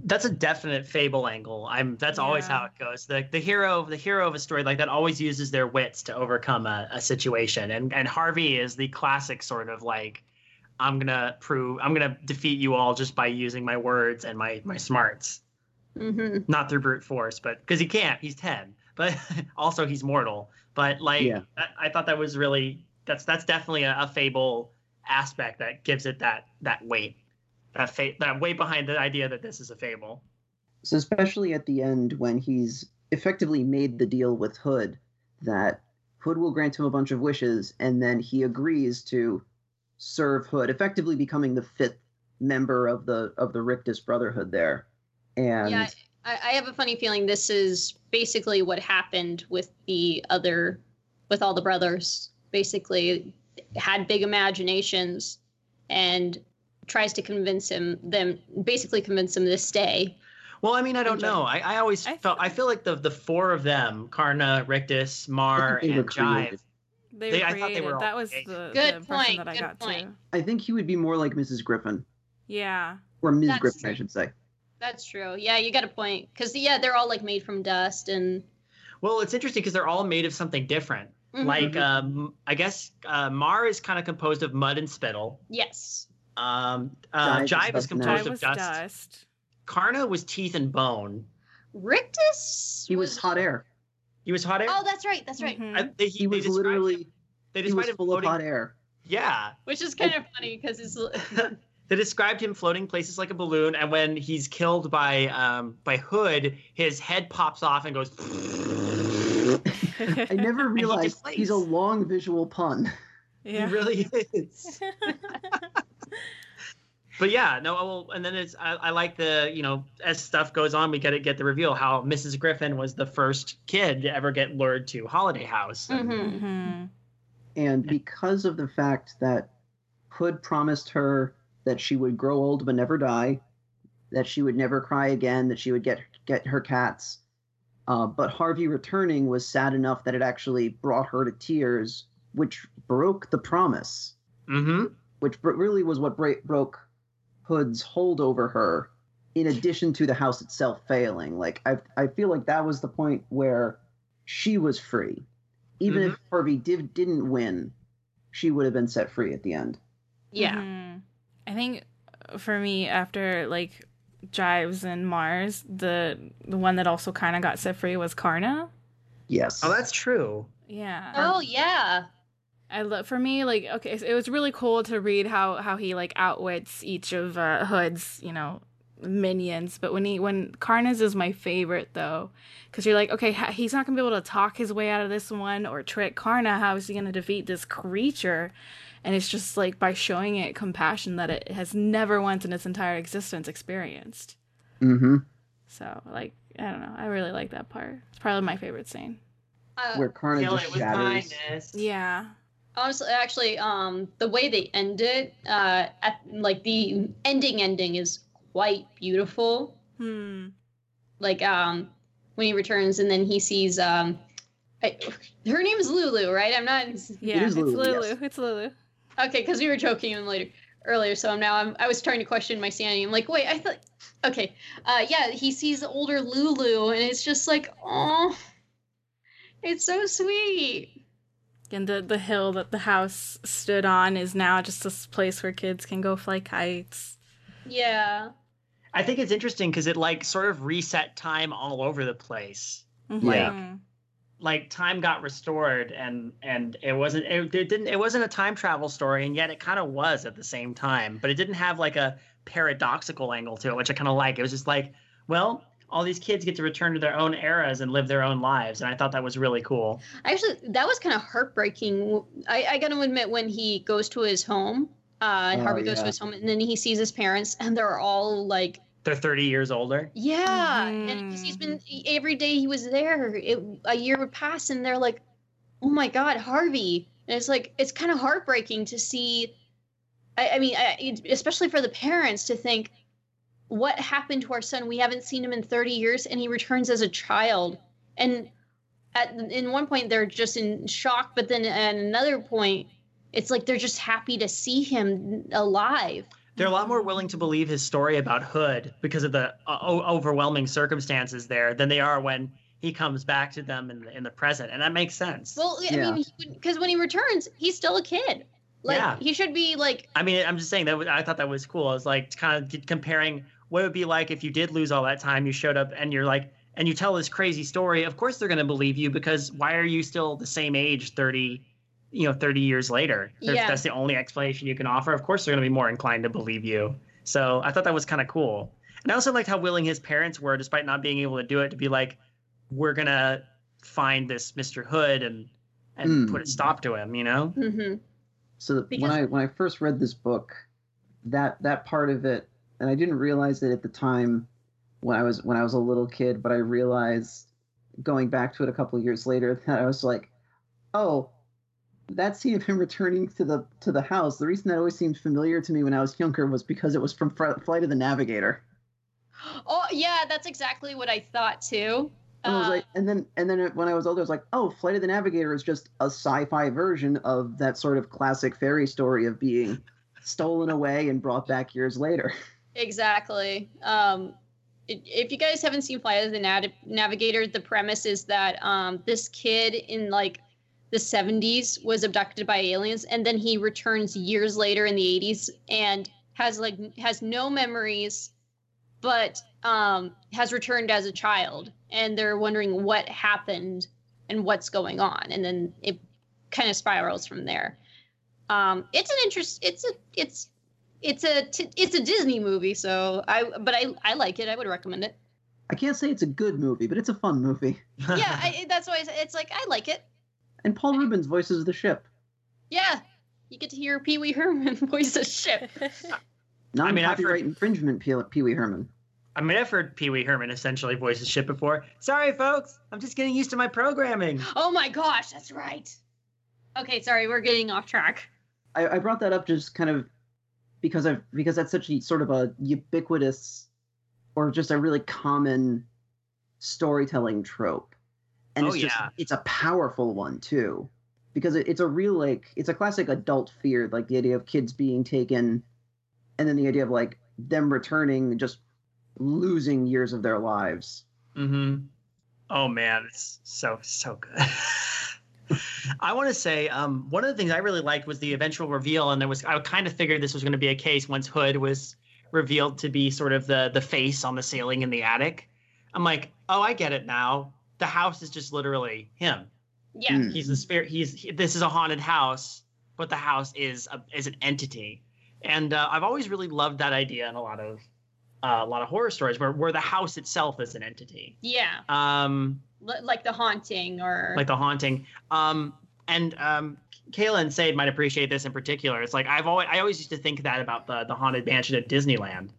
[SPEAKER 3] that's a definite fable angle. I'm that's always how it goes. The the hero the hero of a story like that always uses their wits to overcome a, a situation. And and Harvey is the classic sort of like I'm gonna prove I'm gonna defeat you all just by using my words and my my smarts.
[SPEAKER 2] hmm
[SPEAKER 3] Not through brute force, but because he can't, he's ten. But also he's mortal. But like
[SPEAKER 5] Yeah.
[SPEAKER 3] I, I thought that was really that's that's definitely a, a fable aspect that gives it that that weight. That fa- that weight behind the idea that this is a fable.
[SPEAKER 5] So especially at the end when he's effectively made the deal with Hood that Hood will grant him a bunch of wishes and then he agrees to serve Hood, effectively becoming the fifth member of the of the Rictus Brotherhood there. And
[SPEAKER 2] Yeah, I, I have a funny feeling this is basically what happened with the other, with all the brothers. Basically, had big imaginations, and tries to convince him them basically convince him to stay.
[SPEAKER 3] Well, I mean, I don't know. I, I always
[SPEAKER 1] I-
[SPEAKER 3] felt I feel like the the four of them, Carna, Rictus, Marr,
[SPEAKER 5] I think were
[SPEAKER 3] and Jive.
[SPEAKER 5] created.
[SPEAKER 1] They,
[SPEAKER 3] They-
[SPEAKER 1] were
[SPEAKER 3] I thought they
[SPEAKER 1] created.
[SPEAKER 3] were
[SPEAKER 1] that was
[SPEAKER 3] created.
[SPEAKER 1] the,
[SPEAKER 2] Good
[SPEAKER 1] the impression
[SPEAKER 2] point,
[SPEAKER 1] that I
[SPEAKER 2] good
[SPEAKER 1] got
[SPEAKER 2] point.
[SPEAKER 1] too.
[SPEAKER 5] I think he would be more like Mrs. Griffin.
[SPEAKER 1] Yeah.
[SPEAKER 5] Or Ms.
[SPEAKER 2] That's
[SPEAKER 5] Griffin, I should say.
[SPEAKER 2] That's true. Yeah, you got a point. Because yeah, they're all like made from dust and
[SPEAKER 3] Well, it's interesting because they're all made of something different.
[SPEAKER 2] Mhm.
[SPEAKER 3] Like, um, I guess uh, Marr is kind of composed of mud and spittle.
[SPEAKER 2] yes,
[SPEAKER 3] Um, uh,
[SPEAKER 5] Jive is
[SPEAKER 3] Jive is
[SPEAKER 5] dust
[SPEAKER 3] composed of
[SPEAKER 1] was
[SPEAKER 3] dust.
[SPEAKER 1] dust.
[SPEAKER 3] Carna was teeth and bone.
[SPEAKER 2] Rictus.
[SPEAKER 5] He was hot air.
[SPEAKER 3] He was hot air.
[SPEAKER 2] Oh, that's right. That's right.
[SPEAKER 1] Mhm.
[SPEAKER 3] I, they,
[SPEAKER 5] He was
[SPEAKER 3] they described
[SPEAKER 5] literally
[SPEAKER 3] Him, they
[SPEAKER 5] he was
[SPEAKER 3] described him
[SPEAKER 5] full of
[SPEAKER 3] floating.
[SPEAKER 5] hot air.
[SPEAKER 3] Yeah.
[SPEAKER 2] Which is kind of funny because it's
[SPEAKER 3] they described him floating places like a balloon, and when he's killed by um, by Hood, his head pops off and goes.
[SPEAKER 5] I never realized
[SPEAKER 3] deflates.
[SPEAKER 5] he's a long visual pun.
[SPEAKER 1] yeah.
[SPEAKER 3] He really is. But yeah, no. Well, and then it's I, I like the you know as stuff goes on, we get to get the reveal how Mrs. Griffin was the first kid to ever get lured to Holiday House. And-
[SPEAKER 2] Mhm.
[SPEAKER 1] Mhm.
[SPEAKER 5] And because of the fact that Hood promised her that she would grow old but never die, that she would never cry again, that she would get get her cats, uh, but Harvey returning was sad enough that it actually brought her to tears, which broke the promise,
[SPEAKER 3] Mhm.
[SPEAKER 5] which br- really was what bra- broke Hood's hold over her. In addition to the house itself failing, like I, I feel like that was the point where she was free. Even if Harvey did didn't win, she would have been set free at the end.
[SPEAKER 2] yeah.
[SPEAKER 1] Mhm. I think uh, for me, after like Jives and Marr's, the the one that also kind of got set free was Carna.
[SPEAKER 5] Yes.
[SPEAKER 3] Oh, that's true.
[SPEAKER 1] Yeah.
[SPEAKER 2] Oh yeah.
[SPEAKER 1] I love for me like okay, it was really cool to read how how he like outwits each of uh, Hood's you know minions. But when he when Carna's is my favorite though, because you're like okay, he's not gonna be able to talk his way out of this one or trick Carna. How is he gonna defeat this creature? And it's just like by showing it compassion that it has never once in its entire existence experienced.
[SPEAKER 5] Mm-hmm.
[SPEAKER 1] So like I don't know, I really like that part. It's probably my favorite scene.
[SPEAKER 2] Uh,
[SPEAKER 5] Where Carna
[SPEAKER 3] Kill
[SPEAKER 5] just
[SPEAKER 3] it with
[SPEAKER 5] shatters.
[SPEAKER 3] kindness.
[SPEAKER 1] Yeah.
[SPEAKER 2] honestly, actually, um, the way they end it, uh, at like the ending ending is quite beautiful.
[SPEAKER 1] Hmm.
[SPEAKER 2] Like um, when he returns and then he sees um, I, her name is Lulu, right? I'm not.
[SPEAKER 1] Yeah.
[SPEAKER 5] is
[SPEAKER 1] it's
[SPEAKER 5] Lulu,
[SPEAKER 1] Lulu.
[SPEAKER 5] yes.
[SPEAKER 1] It's Lulu.
[SPEAKER 2] Okay, because we were joking even later earlier, so now I'm I was trying to question my sanity. I'm like, wait, I thought okay, uh, yeah, he sees older Lulu, and it's just like, oh, it's so sweet.
[SPEAKER 1] And the, the hill that the house stood on is now just this place where kids can go fly kites.
[SPEAKER 2] Yeah,
[SPEAKER 3] I think it's interesting because it like sort of reset time all over the place.
[SPEAKER 5] Yeah.
[SPEAKER 1] Mhm.
[SPEAKER 3] Like time got restored, and and it wasn't it, it didn't it wasn't a time travel story, and yet it kind of was at the same time. But it didn't have like a paradoxical angle to it, which I kind of like. It was just like, well, all these kids get to return to their own eras and live their own lives, and I thought that was really cool.
[SPEAKER 2] actually, that was kind of heartbreaking. I, I got to admit, when he goes to his home, uh,
[SPEAKER 5] Oh,
[SPEAKER 2] Harvey goes
[SPEAKER 5] yeah.
[SPEAKER 2] to his home, and then he sees his parents, and they're all like
[SPEAKER 3] They're 30 years older.
[SPEAKER 2] Yeah, and mm. he's been every day he was there. It, a year would pass, and they're like, "Oh my God, Harvey!" And it's like it's kind of heartbreaking to see. I, I mean, I, especially for the parents to think, "What happened to our son? We haven't seen him in thirty years, and he returns as a child." And at in one point they're just in shock, but then at another point, it's like they're just happy to see him alive.
[SPEAKER 3] They're a lot more willing to believe his story about Hood because of the uh, o- overwhelming circumstances there than they are when he comes back to them in the, in the present, and that makes sense.
[SPEAKER 2] Well, I
[SPEAKER 5] Yeah.
[SPEAKER 2] mean, because when he returns, he's still a kid. Like
[SPEAKER 3] Yeah.
[SPEAKER 2] he should be like,
[SPEAKER 3] I mean, I'm just saying that was- I thought that was cool. I was like kind of comparing what it would be like if you did lose all that time, you showed up and you're like, and you tell this crazy story. Of course, they're going to believe you because why are you still the same age 30, you know, 30 years later? If
[SPEAKER 2] Yeah.
[SPEAKER 3] That's the only explanation you can offer. Of course, they're going to be more inclined to believe you. So I thought that was kind of cool. And I also liked how willing his parents were, despite not being able to do it, to be like, "We're gonna find this Mister Hood and and
[SPEAKER 5] Hmm.
[SPEAKER 3] put a stop to him." You know?
[SPEAKER 2] hmm
[SPEAKER 5] So
[SPEAKER 2] Because-
[SPEAKER 5] when I when I first read this book, that that part of it, and I didn't realize it at the time when I was when I was a little kid, but I realized going back to it a couple of years later that I was like, oh, that scene of him returning to the to the house. The reason that always seemed familiar to me when I was younger was because it was from Fr- Flight of the Navigator.
[SPEAKER 2] Oh yeah, that's exactly what I thought too.
[SPEAKER 5] And I was
[SPEAKER 2] Uh,
[SPEAKER 5] like, and then and then when I was older, I was like, oh, Flight of the Navigator is just a sci-fi version of that sort of classic fairy story of being stolen away and brought back years later.
[SPEAKER 2] Exactly. Um, if you guys haven't seen Flight of the Nav- Navigator, the premise is that um, this kid in like the 70s was abducted by aliens, and then he returns years later in the 80s and has like has no memories, but um, has returned as a child, and they're wondering what happened and what's going on, and then it kind of spirals from there. Um, it's an interest. It's a it's it's a t- it's a Disney movie, so I but I I like it. I would recommend it.
[SPEAKER 5] I can't say it's a good movie, but it's a fun movie.
[SPEAKER 2] Yeah, I, that's why I say- it's like I like it.
[SPEAKER 5] And Paul Reubens voices the ship.
[SPEAKER 2] Yeah, you get to hear Pee Wee Herman voice a ship.
[SPEAKER 5] Non
[SPEAKER 3] mean, I've
[SPEAKER 5] copyright
[SPEAKER 3] heard-
[SPEAKER 5] infringement, Pee Wee Herman.
[SPEAKER 3] I mean, I've heard Pee Wee Herman essentially voice the ship before. Sorry, folks. I'm just getting used to my programming.
[SPEAKER 2] Oh my gosh, that's right. Okay, sorry, we're getting off track.
[SPEAKER 5] I, I brought that up just kind of because I've because that's such a sort of a ubiquitous or just a really common storytelling trope. And
[SPEAKER 3] Oh,
[SPEAKER 5] it's just
[SPEAKER 3] yeah.
[SPEAKER 5] it's a powerful one too. Because it, it's a real like it's a classic adult fear, like the idea of kids being taken and then the idea of like them returning and just losing years of their lives.
[SPEAKER 3] Mm-hmm. Oh man, it's so so good. I want to say um, one of the things I really liked was the eventual reveal, and there was I kind of figured this was going to be a case once Hood was revealed to be sort of the the face on the ceiling in the attic. I'm like, oh, I get it now. The house is just literally him.
[SPEAKER 2] Yeah.
[SPEAKER 5] Mm.
[SPEAKER 3] He's the spirit. He's he, this is a haunted house, but the house is a, is an entity, and uh, I've always really loved that idea in a lot of uh, a lot of horror stories where where the house itself is an entity.
[SPEAKER 2] Yeah,
[SPEAKER 3] Um,
[SPEAKER 2] L- like the haunting or
[SPEAKER 3] like the haunting. Um, and um, Kayla and Sade might appreciate this in particular. It's like I've always I always used to think that about the the haunted mansion at Disneyland.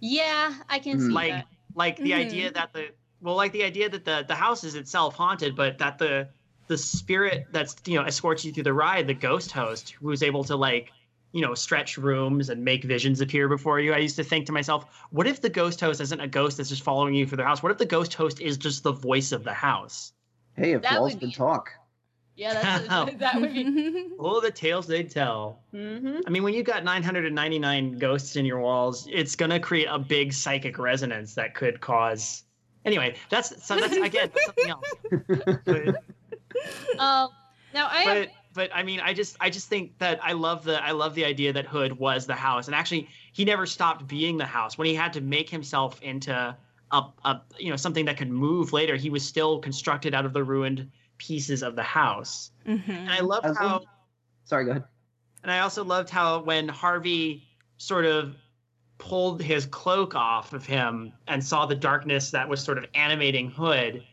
[SPEAKER 2] yeah, I can see
[SPEAKER 5] Mm.
[SPEAKER 3] Like
[SPEAKER 2] that.
[SPEAKER 3] like the
[SPEAKER 1] Mhm.
[SPEAKER 3] idea that the well like the idea that the the house is itself haunted, but that the the spirit that's you know escorts you through the ride, the ghost host who's able to like you know stretch rooms and make visions appear before you. I used to think to myself, what if the ghost host isn't a ghost that's just following you through the house? What if the ghost host is just the voice of the house?
[SPEAKER 5] Hey, if
[SPEAKER 2] That
[SPEAKER 5] walls
[SPEAKER 2] would
[SPEAKER 5] could
[SPEAKER 2] be-
[SPEAKER 5] talk.
[SPEAKER 2] Yeah, that's that would be.
[SPEAKER 3] Oh, the tales they tell.
[SPEAKER 2] hmm
[SPEAKER 3] I mean, when you've got 999 ghosts in your walls, it's gonna create a big psychic resonance that could cause. Anyway, that's, so that's again that's something else. But,
[SPEAKER 2] Um, now I have
[SPEAKER 3] but but I mean, I just I just think that I love the I love the idea that Hood was the house, and actually he never stopped being the house. When he had to make himself into a, a you know something that could move later, he was still constructed out of the ruined pieces of the house.
[SPEAKER 1] Mhm.
[SPEAKER 3] And I love- how.
[SPEAKER 5] Sorry, go ahead.
[SPEAKER 3] And I also loved how when Harvey sort of pulled his cloak off of him and saw the darkness that was sort of animating Hood,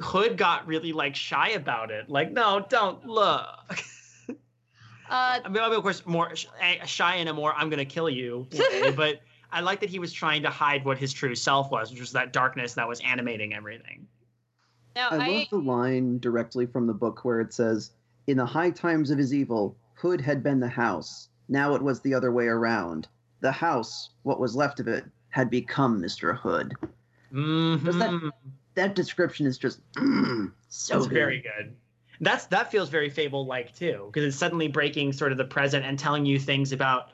[SPEAKER 3] Hood got really like shy about it. Like, no, don't look.
[SPEAKER 2] uh,
[SPEAKER 3] I mean, of course, more sh- shy in a more "I'm gonna kill you" way, but I like that he was trying to hide what his true self was, which was that darkness that was animating everything.
[SPEAKER 2] now
[SPEAKER 5] I
[SPEAKER 2] I,
[SPEAKER 5] love the line directly from the book where it says, In the high times of his evil, Hood had been the house. Now it was the other way around. The house, what was left of it, had become Mr. Hood. Does that-. That description is just mm, so good.
[SPEAKER 3] very good. That's that feels very fable like too, because it's suddenly breaking sort of the present and telling you things about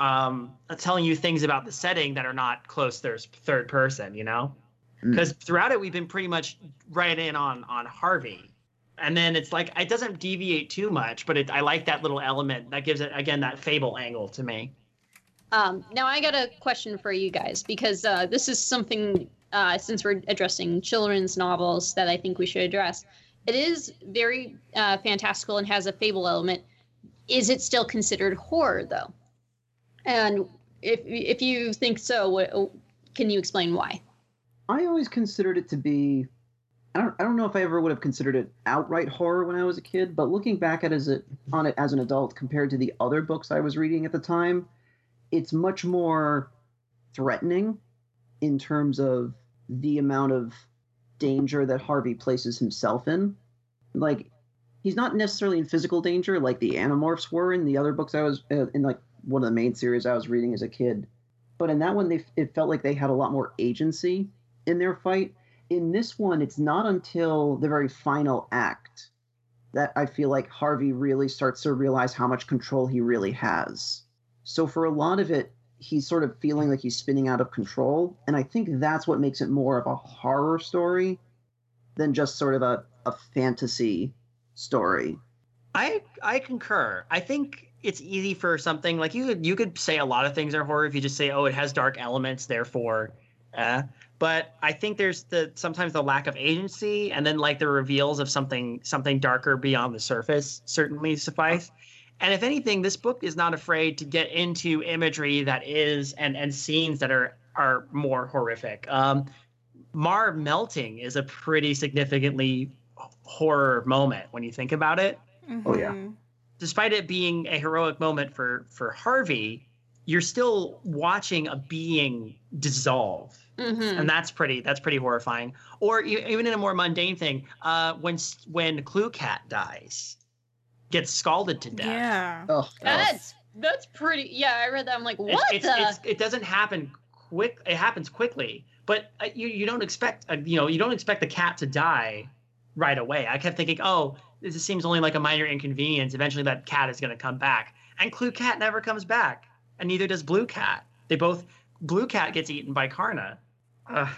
[SPEAKER 3] um telling you things about the setting that are not close third third person, you know?
[SPEAKER 5] Mm.
[SPEAKER 3] Because throughout it we've been pretty much right in on on Harvey. And then it's like it doesn't deviate too much, but it, I like that little element that gives it again that fable angle to me.
[SPEAKER 2] Um, now I got a question for you guys because uh, this is something uh, since we're addressing children's novels that I think we should address. It is very uh, fantastical and has a fable element. Is it still considered horror though? And if if you think so, what can you explain why?
[SPEAKER 5] I always considered it to be. I don't, I don't know if I ever would have considered it outright horror when I was a kid, but looking back at as it on it as an adult compared to the other books I was reading at the time, it's much more threatening in terms of the amount of danger that Harvey places himself in. Like he's not necessarily in physical danger like the Animorphs were in the other books I was uh, in like one of the main series I was reading as a kid. But in that one, they it felt like they had a lot more agency in their fight. In this one, it's not until the very final act that I feel like Harvey really starts to realize how much control he really has. So for a lot of it, he's sort of feeling like he's spinning out of control, and I think that's what makes it more of a horror story than just sort of a, a fantasy story.
[SPEAKER 3] I I concur. I think it's easy for something like you could you could say a lot of things are horror if you just say oh it has dark elements therefore uh, but I think there's the sometimes the lack of agency and then like the reveals of something something darker beyond the surface certainly suffice. And if anything, this book is not afraid to get into imagery that is and and scenes that are are more horrific. Um, Marr melting is a pretty significantly horror moment when you think about it.
[SPEAKER 5] Oh, yeah.
[SPEAKER 3] Despite it being a heroic moment for for Harvey, you're still watching a being dissolve
[SPEAKER 2] Mm-hmm.
[SPEAKER 3] and that's pretty that's pretty horrifying or even in a more mundane thing uh when when clue cat dies gets scalded to death
[SPEAKER 1] Yeah.
[SPEAKER 5] Oh,
[SPEAKER 2] That's that's pretty. Yeah, I read that. I'm like, what
[SPEAKER 3] it's,
[SPEAKER 2] the?
[SPEAKER 3] it's, it doesn't happen quick it happens quickly but uh, you you don't expect uh, you know you don't expect the cat to die right away i kept thinking oh this seems only like a minor inconvenience eventually that cat is going to come back and clue cat never comes back and neither does blue cat they both blue cat gets eaten by Carna uh,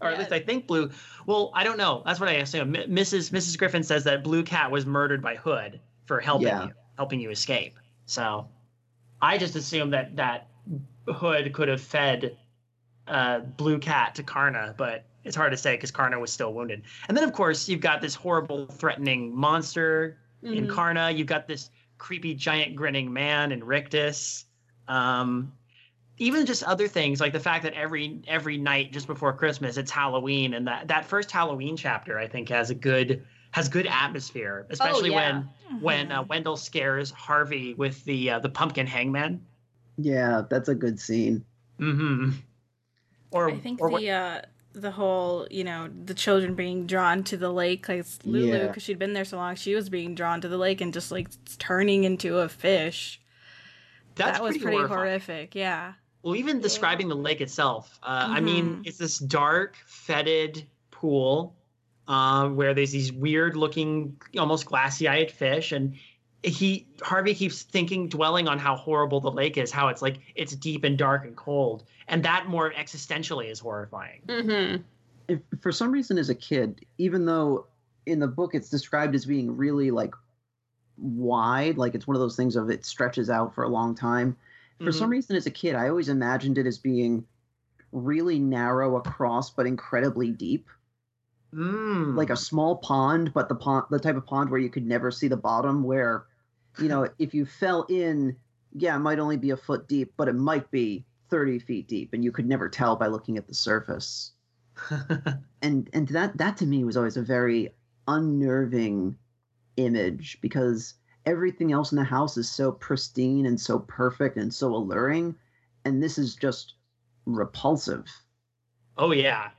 [SPEAKER 3] or at least i think blue well i don't know that's what i assume M- mrs mrs griffin says that blue cat was murdered by hood for helping
[SPEAKER 5] Yeah.
[SPEAKER 3] you helping you escape so i just assumed that that hood could have fed uh, blue cat to Carna but it's hard to say because Carna was still wounded and then of course you've got this horrible threatening monster in
[SPEAKER 2] Mhm.
[SPEAKER 3] Carna. You've got this creepy giant grinning man in Rictus. Um, even just other things like the fact that every every night just before Christmas it's Halloween, and that that first Halloween chapter I think has a good has good atmosphere, especially
[SPEAKER 2] yeah.
[SPEAKER 3] when when uh, Wendell scares Harvey with the uh, the pumpkin hangman.
[SPEAKER 5] yeah, that's a good scene.
[SPEAKER 3] Mm-hmm. Or
[SPEAKER 1] I think
[SPEAKER 3] or
[SPEAKER 1] the
[SPEAKER 3] what-
[SPEAKER 1] uh the whole, you know, the children being drawn to the lake, like it's Lulu,
[SPEAKER 5] Yeah.
[SPEAKER 1] because she'd been there so long, she was being drawn to the lake and just like turning into a fish.
[SPEAKER 3] that's
[SPEAKER 1] that was pretty
[SPEAKER 3] horrifying.
[SPEAKER 1] horrific. Yeah.
[SPEAKER 3] Well, even describing the lake itself, uh, I mean,
[SPEAKER 1] Mhm.
[SPEAKER 3] it's this dark, fetid pool uh, where there's these weird-looking, almost glassy-eyed fish, and he Harvey keeps thinking, dwelling on how horrible the lake is, how it's like it's deep and dark and cold, and that more existentially is horrifying.
[SPEAKER 2] Mhm.
[SPEAKER 5] if, for some reason as a kid even though in the book it's described as being really like wide like it's one of those things of it stretches out for a long time for
[SPEAKER 3] Mhm.
[SPEAKER 5] some reason as a kid i always imagined it as being really narrow across but incredibly deep
[SPEAKER 3] Mm.
[SPEAKER 5] like a small pond but the pond the type of pond where you could never see the bottom where you know if you fell in yeah it might only be a foot deep but it might be 30 feet deep and you could never tell by looking at the surface and and that that to me was always a very unnerving image because everything else in the house is so pristine and so perfect and so alluring and this is just repulsive
[SPEAKER 3] oh yeah.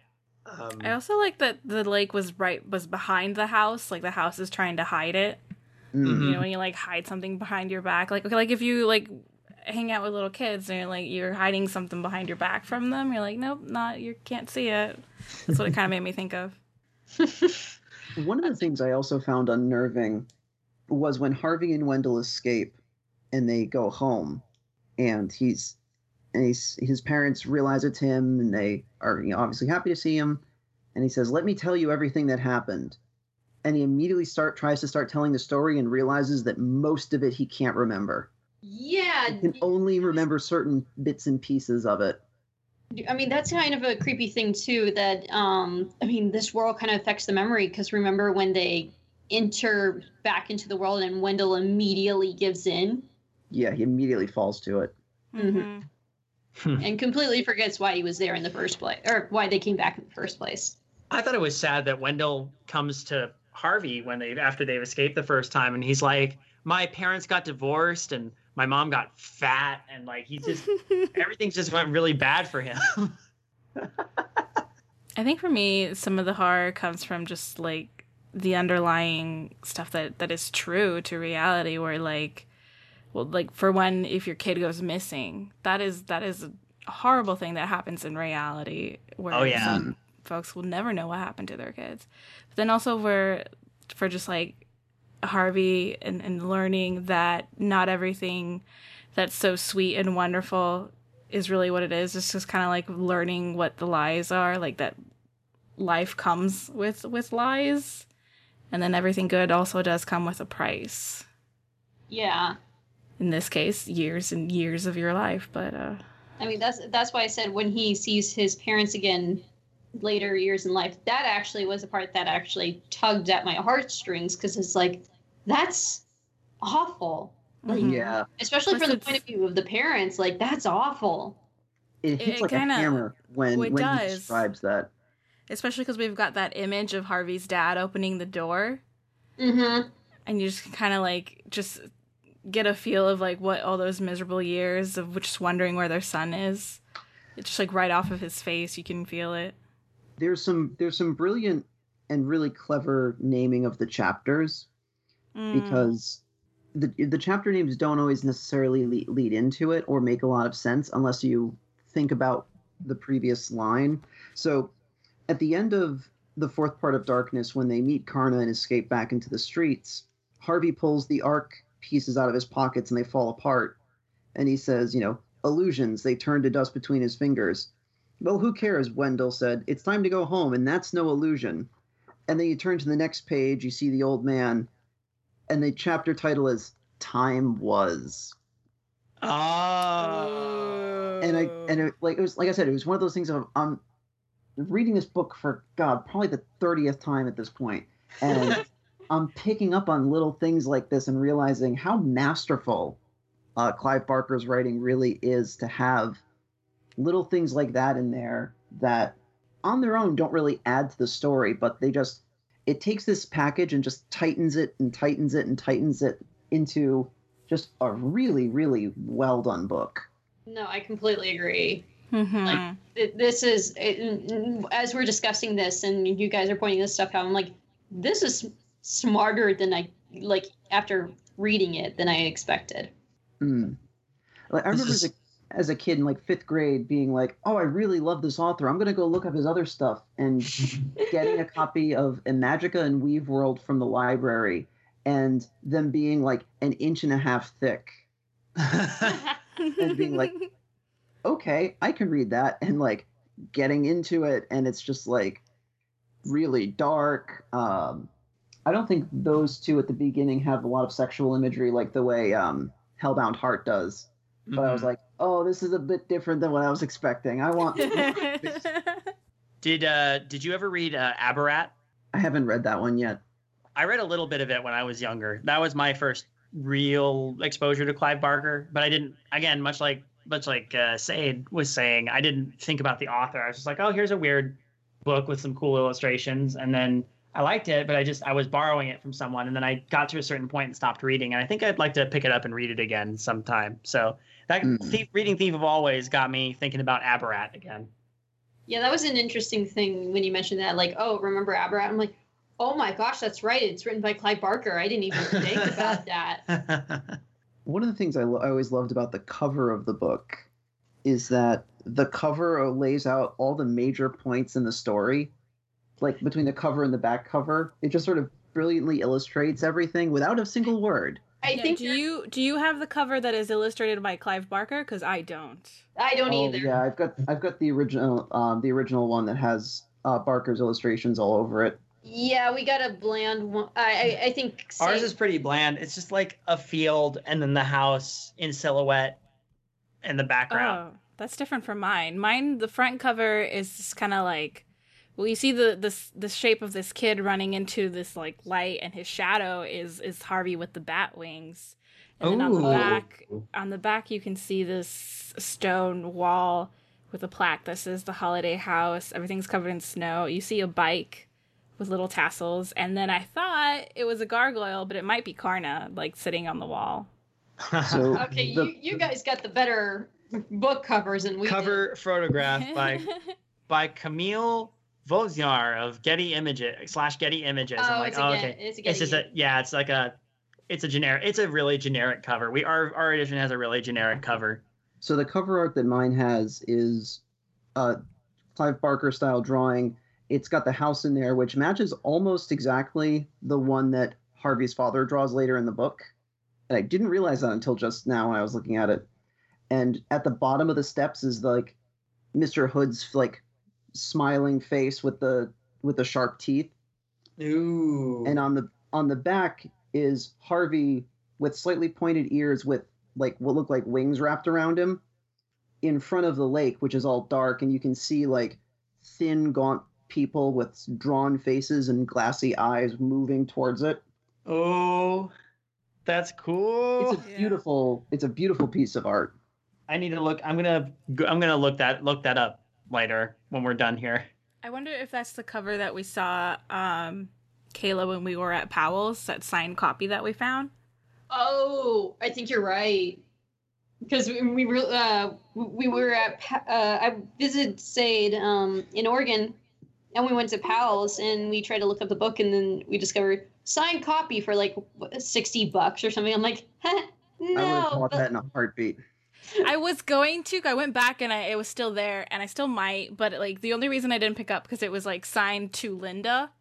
[SPEAKER 3] Um,
[SPEAKER 1] I also like that the lake was right was behind the house, like the house is trying to hide it.
[SPEAKER 5] Mm.
[SPEAKER 3] Mhm.
[SPEAKER 1] You know, when you like hide something behind your back. Like okay, like if you like hang out with little kids and you're like you're hiding something behind your back from them, you're like, Nope, not you can't see it. That's what it kinda made me think of.
[SPEAKER 5] One of the things I also found unnerving was when Harvey and Wendell escape and they go home and he's and he's, his parents realize it's him and they are you know, obviously happy to see him and he says let me tell you everything that happened and he immediately start tries to start telling the story and realizes that most of it he can't remember
[SPEAKER 2] Yeah.
[SPEAKER 5] he can only remember certain bits and pieces of it
[SPEAKER 2] I mean, that's kind of a creepy thing too. That um, I mean, this world kind of affects the memory because remember when they enter back into the world and Wendell immediately gives in.
[SPEAKER 5] yeah he immediately falls to it
[SPEAKER 2] Mhm.
[SPEAKER 1] Mhm.
[SPEAKER 2] and completely forgets why he was there in the first place or why they came back in the first place.
[SPEAKER 3] I thought it was sad that Wendell comes to Harvey when they after they've escaped the first time, and he's like, "My parents got divorced, and my mom got fat, and like he just everything just went really bad for him."
[SPEAKER 1] I think for me, some of the horror comes from just like the underlying stuff that that is true to reality, where like, well, like for one, if your kid goes missing, that is that is a horrible thing that happens in reality. Where
[SPEAKER 3] Oh, yeah.
[SPEAKER 1] some folks will never know what happened to their kids. But then also for for just like Harvey and, and learning that not everything that's so sweet and wonderful is really what it is. It's just kind of like learning what the lies are, like that life comes with with lies, and then everything good also does come with a price.
[SPEAKER 2] Yeah.
[SPEAKER 1] In this case, years and years of your life, but uh
[SPEAKER 2] I mean that's that's why I said when he sees his parents again later years in life, that actually was the part that actually tugged at my heartstrings because it's like that's awful. Like,
[SPEAKER 1] Mhm.
[SPEAKER 5] Yeah,
[SPEAKER 2] especially
[SPEAKER 1] Plus
[SPEAKER 2] from the point of view of the parents, like that's awful.
[SPEAKER 5] it hits
[SPEAKER 1] It
[SPEAKER 5] like
[SPEAKER 1] kinda-
[SPEAKER 5] a hammer when
[SPEAKER 1] well, it
[SPEAKER 5] when he describes that.
[SPEAKER 1] especially because we've got that image of Harvey's dad opening the door,
[SPEAKER 2] Mm-hmm.
[SPEAKER 1] and you just kind of like just get a feel of like what all those miserable years of just wondering where their son is. It's just like right off of his face, you can feel it.
[SPEAKER 5] There's some there's some brilliant and really clever naming of the chapters
[SPEAKER 1] Mm.
[SPEAKER 5] because the the chapter names don't always necessarily lead, lead into it or make a lot of sense unless you think about the previous line. So at the end of the fourth part of Darkness, when they meet Carna and escape back into the streets, Harvey pulls the arc pieces out of his pockets and they fall apart. And he says, you know, illusions, they turn to dust between his fingers. Well, who cares? Wendell said. It's time to go home, and that's no illusion. And then you turn to the next page, you see the old man, and the chapter title is Time Was.
[SPEAKER 3] oh.
[SPEAKER 5] And I and it, like it was like I said, it was one of those things of I'm reading this book for God, probably the thirtieth time at this point, and I'm picking up on little things like this and realizing how masterful uh, Clive Barker's writing really is to have little things like that in there that on their own don't really add to the story, but they just it takes this package and just tightens it and tightens it and tightens it into just a really, really well done book.
[SPEAKER 2] No, I completely agree.
[SPEAKER 1] Mhm.
[SPEAKER 2] Like, Th- This is it, as we're discussing this, and you guys are pointing this stuff out. I'm like, this is smarter than I like after reading it than I expected.
[SPEAKER 5] Mm. Like, I remember
[SPEAKER 3] is-
[SPEAKER 5] as, a, as a kid in like fifth grade being like, "Oh, I really love this author. I'm gonna go look up his other stuff." And getting a copy of Imajica and Weaveworld from the library, and them being like an inch and a half thick, and being like, "Okay, I can read that," and like getting into it, and it's just like really dark. Um, I don't think those two at the beginning have a lot of sexual imagery like the way um, Hellbound Heart does. But I was
[SPEAKER 3] Mhm.
[SPEAKER 5] like, oh, this is a bit different than what I was expecting. I want.
[SPEAKER 3] did uh did you ever read uh, Abarat?
[SPEAKER 5] I haven't read that one yet.
[SPEAKER 3] I read a little bit of it when I was younger. That was my first real exposure to Clive Barker, but I didn't. Again, much like much like uh, Sade was saying, I didn't think about the author. I was just like, oh, here's a weird book with some cool illustrations, and then I liked it, but I just I was borrowing it from someone, and then I got to a certain point and stopped reading, and I think I'd like to pick it up and read it again sometime. So that
[SPEAKER 5] Mm.
[SPEAKER 3] thief, reading Thief of Always got me thinking about Abarat again.
[SPEAKER 2] Yeah, that was an interesting thing when you mentioned that. Like, oh, remember Abarat? I'm like, oh my gosh, that's right. It's written by Clive Barker. I didn't even think about that.
[SPEAKER 5] One of the things I, lo- I always loved about the cover of the book is that the cover lays out all the major points in the story. Like between the cover and the back cover, it just sort of brilliantly illustrates everything without a single word.
[SPEAKER 2] I
[SPEAKER 1] Yeah,
[SPEAKER 2] think
[SPEAKER 1] do you do you have the cover that is illustrated by Clive Barker? Because I don't.
[SPEAKER 2] I don't
[SPEAKER 5] oh
[SPEAKER 2] either.
[SPEAKER 5] yeah, I've got I've got the original um, the original one that has uh, Barker's illustrations all over it.
[SPEAKER 2] Yeah, we got a bland one. I I, I think
[SPEAKER 3] Ours is pretty bland. It's just like a field and then the house in silhouette in the background.
[SPEAKER 1] Oh, that's different from mine. Mine, the front cover is just kind of like, well, you see the this the shape of this kid running into this like light, and his shadow is is Harvey with the bat wings, And then on the
[SPEAKER 3] oh.
[SPEAKER 1] back, on the back, you can see this stone wall with a plaque that says the holiday house. Everything's covered in snow. You see a bike with little tassels, and then I thought it was a gargoyle, but it might be Carna, like sitting on the wall.
[SPEAKER 5] So
[SPEAKER 2] Okay,
[SPEAKER 5] the-
[SPEAKER 2] you, you guys got the better book covers and we did.
[SPEAKER 3] Cover photograph by by Camille Vosniar of Getty Images slash Getty Images.
[SPEAKER 2] Oh,
[SPEAKER 3] I'm like,
[SPEAKER 2] it's a
[SPEAKER 3] oh,
[SPEAKER 2] Get-
[SPEAKER 3] okay.
[SPEAKER 2] it's a
[SPEAKER 3] It's just a yeah. It's like a it's a generic. It's a really generic cover. We our our edition has a really generic cover.
[SPEAKER 5] So the cover art that mine has is uh, Clive Barker style drawing. It's got the house in there, which matches almost exactly the one that Harvey's father draws later in the book. And I didn't realize that until just now when I was looking at it. And at the bottom of the steps is like Mr. Hood's like smiling face with the with the sharp teeth.
[SPEAKER 3] Ooh.
[SPEAKER 5] And on the on the back is Harvey with slightly pointed ears with like what look like wings wrapped around him in front of the lake, which is all dark, and you can see like thin, gaunt people with drawn faces and glassy eyes moving towards it.
[SPEAKER 3] oh, that's cool.
[SPEAKER 5] It's a beautiful it's a beautiful piece of art.
[SPEAKER 3] I need to look. I'm gonna go- I'm gonna look that look that up later when we're done here.
[SPEAKER 1] I wonder if that's the cover that we saw, um, Kayla, when we were at Powell's, that signed copy that we found.
[SPEAKER 2] Oh, I think you're right. Because we, we were uh, we were at uh, I visited Sade um, in Oregon, and we went to Powell's and we tried to look up the book, and then we discovered signed copy for like sixty bucks or something. I'm like, huh,
[SPEAKER 5] I would have bought
[SPEAKER 2] but-
[SPEAKER 5] that in a heartbeat.
[SPEAKER 1] I was going to. I went back and I, it was still there, and I still might. But like the only reason I didn't pick up because it was like signed to Linda.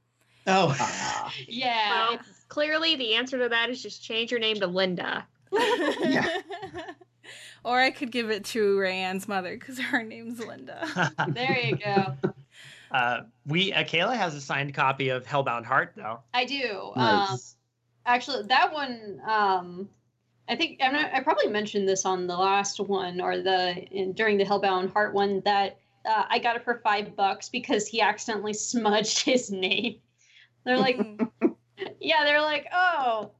[SPEAKER 3] Oh,
[SPEAKER 5] Ah,
[SPEAKER 2] yeah,
[SPEAKER 4] Well, clearly the answer to that is just change your name to Linda.
[SPEAKER 5] Yeah.
[SPEAKER 1] or I could give it to Rayanne's mother because her name's Linda.
[SPEAKER 2] there you go.
[SPEAKER 3] uh, we uh, Kayla has a signed copy of Hellbound Heart though.
[SPEAKER 2] I do. Um, actually that one um i think I'm i probably mentioned this on the last one or the in, during the hellbound heart one that uh, i got it for five bucks because he accidentally smudged his name. They're like yeah they're like oh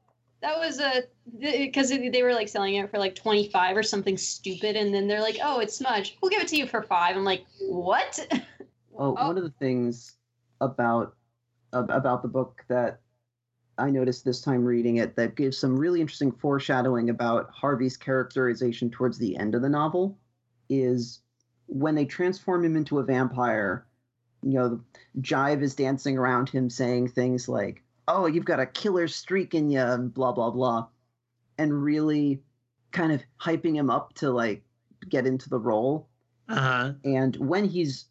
[SPEAKER 2] that was a because they were like selling it for like 25 or something stupid and then they're like oh it's smudged. We'll give it to you for five. I'm like what?
[SPEAKER 5] Oh,
[SPEAKER 2] Oh.
[SPEAKER 5] one of the things about about the book that I noticed this time reading it that gives some really interesting foreshadowing about Harvey's characterization towards the end of the novel is when they transform him into a vampire. You know, Jive is dancing around him saying things like, "Oh, you've got a killer streak in you," and blah blah blah, and really kind of hyping him up to like get into the role
[SPEAKER 3] Uh huh.
[SPEAKER 5] and when he's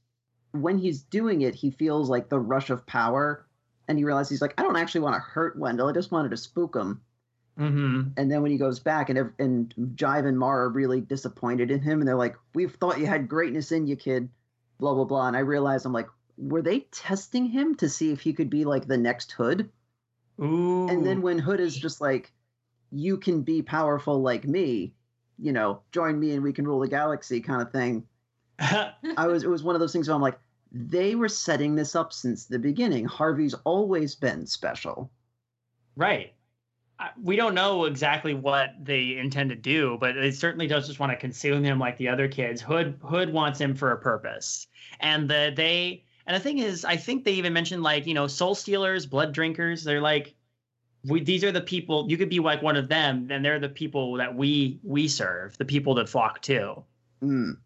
[SPEAKER 5] when he's doing it he feels like the rush of power and he realizes he's like i don't actually want to hurt wendell i just wanted to spook him
[SPEAKER 3] Mm-hmm.
[SPEAKER 5] and then when he goes back and and jive and Mara are really disappointed in him and they're like we've thought you had greatness in you kid blah blah blah and i realize i'm like were they testing him to see if he could be like the next hood
[SPEAKER 3] Ooh.
[SPEAKER 5] and then when hood is just like you can be powerful like me you know join me and we can rule the galaxy kind of thing I was it was one of those things where I'm like, they were setting this up since the beginning. Harvey's always been special.
[SPEAKER 3] right. We don't know exactly what they intend to do, but they certainly don't just want to consume him like the other kids. Hood Hood wants him for a purpose, and the they and the thing is, I think they even mentioned like you know soul stealers, blood drinkers. They're like, we these are the people you could be like one of them, and they're the people that we we serve, the people that flock to.
[SPEAKER 5] Mm.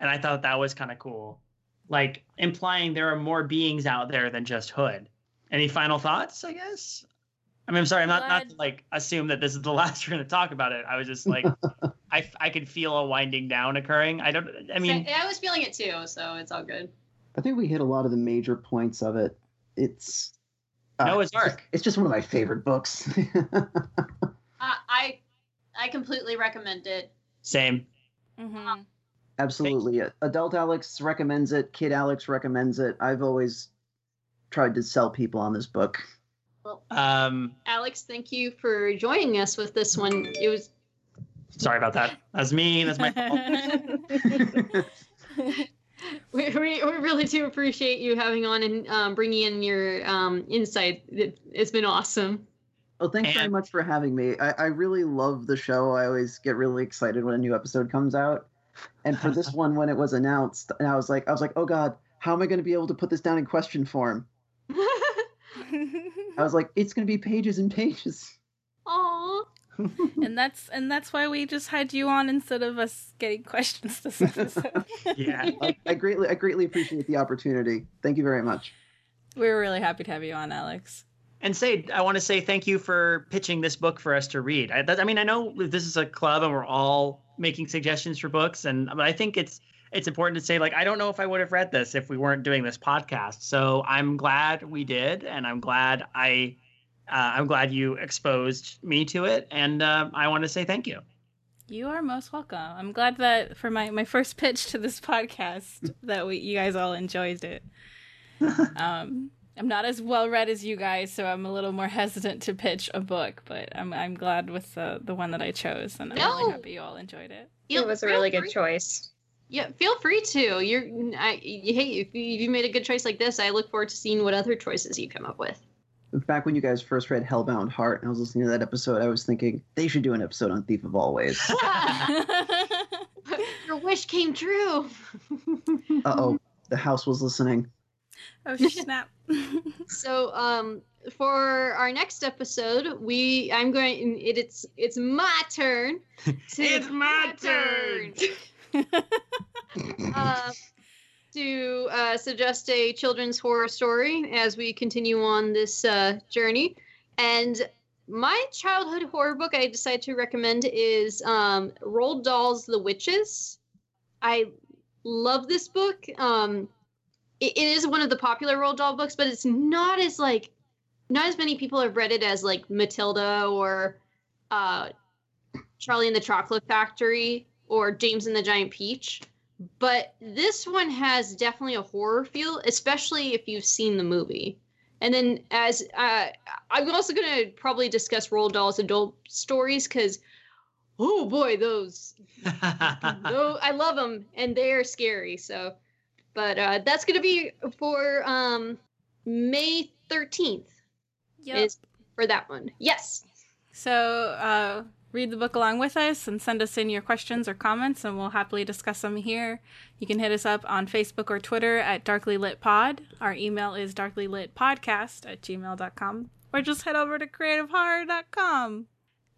[SPEAKER 3] and I thought that was kind of cool, like implying there are more beings out there than just Hood. Any final thoughts? I guess. I mean, I'm sorry, I'm not not to, like assume that this is the last we're going to talk about it. I was just like, I I could feel a winding down occurring. I don't. I mean,
[SPEAKER 2] I was feeling it too, so it's all good.
[SPEAKER 5] I think we hit a lot of the major points of it. It's uh,
[SPEAKER 3] Noah's
[SPEAKER 5] it's just-
[SPEAKER 3] Ark.
[SPEAKER 5] It's just one of my favorite books.
[SPEAKER 2] I I, I completely recommend it.
[SPEAKER 3] same.
[SPEAKER 1] hmm
[SPEAKER 5] Absolutely. Adult Alex recommends it. Kid Alex recommends it. I've always tried to sell people on this book.
[SPEAKER 3] Um,
[SPEAKER 2] Alex, thank you for joining us with this one. It was
[SPEAKER 3] sorry about that. That's me. That's my fault.
[SPEAKER 2] we, we, we really do appreciate you having on and um, bringing in your um, insight. It, it's been awesome.
[SPEAKER 5] Oh, thanks very much for having me. I, I really love the show. I always get really excited when a new episode comes out. And for this one, when it was announced, and I was like, I was like, oh god, how am I going to be able to put this down in question form? I was like, it's going to be pages and pages.
[SPEAKER 4] Aw.
[SPEAKER 1] and that's and that's why we just had you on instead of us getting questions this episode.
[SPEAKER 3] Yeah.
[SPEAKER 5] I, I greatly, I greatly appreciate the opportunity. Thank you very much.
[SPEAKER 1] we were really happy to have you on, Alex.
[SPEAKER 3] And say, I want to say thank you for pitching this book for us to read. I, that, I mean, I know this is a club and we're all making suggestions for books, and but I think it's it's important to say like I don't know if I would have read this if we weren't doing this podcast. So I'm glad we did, and I'm glad I uh, I'm glad you exposed me to it, and uh, I want to say thank you.
[SPEAKER 1] You are most welcome. I'm glad that for my, my first pitch to this podcast that we you guys all enjoyed it. Um, I'm not as well read as you guys, so I'm a little more hesitant to pitch a book. But I'm I'm glad with the the one that I chose, and I'm
[SPEAKER 2] No.
[SPEAKER 1] really happy you all enjoyed it.
[SPEAKER 4] It was a really good choice.
[SPEAKER 2] Yeah, feel free to. You're, I, hey, if you, if you made a good choice like this, I look forward to seeing what other choices you come up with.
[SPEAKER 5] Back when you guys first read Hellbound Heart, and I was listening to that episode, I was thinking they should do an episode on Thief of Always.
[SPEAKER 2] Your wish came true.
[SPEAKER 5] Uh oh, the house was listening.
[SPEAKER 1] Oh snap!
[SPEAKER 2] So, um, for our next episode, we I'm going. It, it's it's my turn. to-
[SPEAKER 3] It's my turn.
[SPEAKER 2] uh, to uh, suggest a children's horror story as we continue on this uh, journey. And my childhood horror book I decided to recommend is um, Roald Dahl's The Witches. I love this book. Um, it, it is one of the popular Roald Dahl books, but it's not as like not as many people have read it as like Matilda or uh, Charlie and the Chocolate Factory or James and the Giant Peach. But this one has definitely a horror feel, especially if you've seen the movie. And then, as uh, I'm also going to probably discuss Roald Dahl's adult stories because, oh boy, those no, I love them and they are scary. So, but uh, that's going to be for um, May 13th.
[SPEAKER 1] Yep.
[SPEAKER 2] Is for that one. Yes.
[SPEAKER 1] So uh, read the book along with us and send us in your questions or comments, and we'll happily discuss them here. You can hit us up on Facebook or Twitter at Darkly Lit Pod. Our email is darklylitpodcast at gmail.com. Or just head over to creativehorror.com.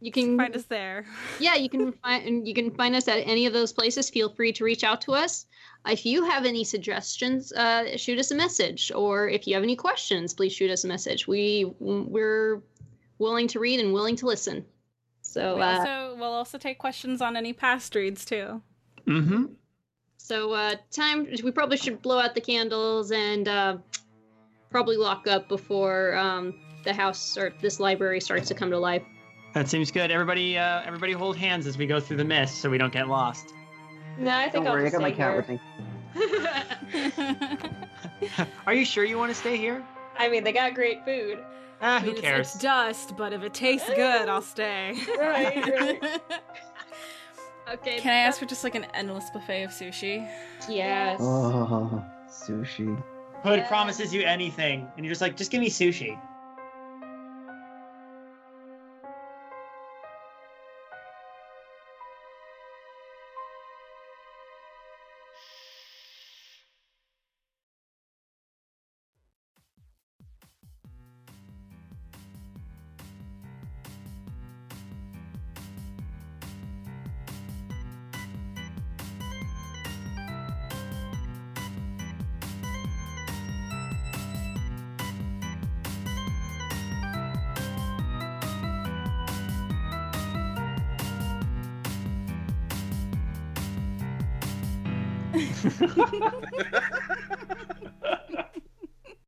[SPEAKER 2] You
[SPEAKER 1] can find us there.
[SPEAKER 2] yeah you can find you can find us at any of those places feel free to reach out to us if you have any suggestions uh, shoot us a message or if you have any questions please shoot us a message we we're willing to read and willing to listen so
[SPEAKER 1] We
[SPEAKER 2] uh,
[SPEAKER 1] also, we'll also take questions on any past reads, too.
[SPEAKER 3] mm-hmm.
[SPEAKER 2] so uh time we probably should blow out the candles and uh probably lock up before um the house or this library starts to come to life
[SPEAKER 3] That seems good. Everybody, uh, everybody, hold hands as we go through the mist, so we don't get lost.
[SPEAKER 4] No, I think
[SPEAKER 5] Don't
[SPEAKER 4] I'll
[SPEAKER 5] worry, I
[SPEAKER 4] just
[SPEAKER 5] got my
[SPEAKER 4] stay
[SPEAKER 5] cat
[SPEAKER 4] here.
[SPEAKER 5] with me.
[SPEAKER 3] Are you sure you want to stay here?
[SPEAKER 4] I mean, they got great food.
[SPEAKER 3] Ah,
[SPEAKER 1] I
[SPEAKER 3] who
[SPEAKER 1] mean, it's-
[SPEAKER 3] cares?
[SPEAKER 1] It's dust, but if it tastes good, I'll stay.
[SPEAKER 4] Right, right.
[SPEAKER 2] okay
[SPEAKER 1] Can I ask for just like an endless buffet of sushi?
[SPEAKER 4] Yes.
[SPEAKER 5] Oh, sushi.
[SPEAKER 3] Hood
[SPEAKER 4] Yes.
[SPEAKER 3] promises you anything, and you're just like, just give me sushi.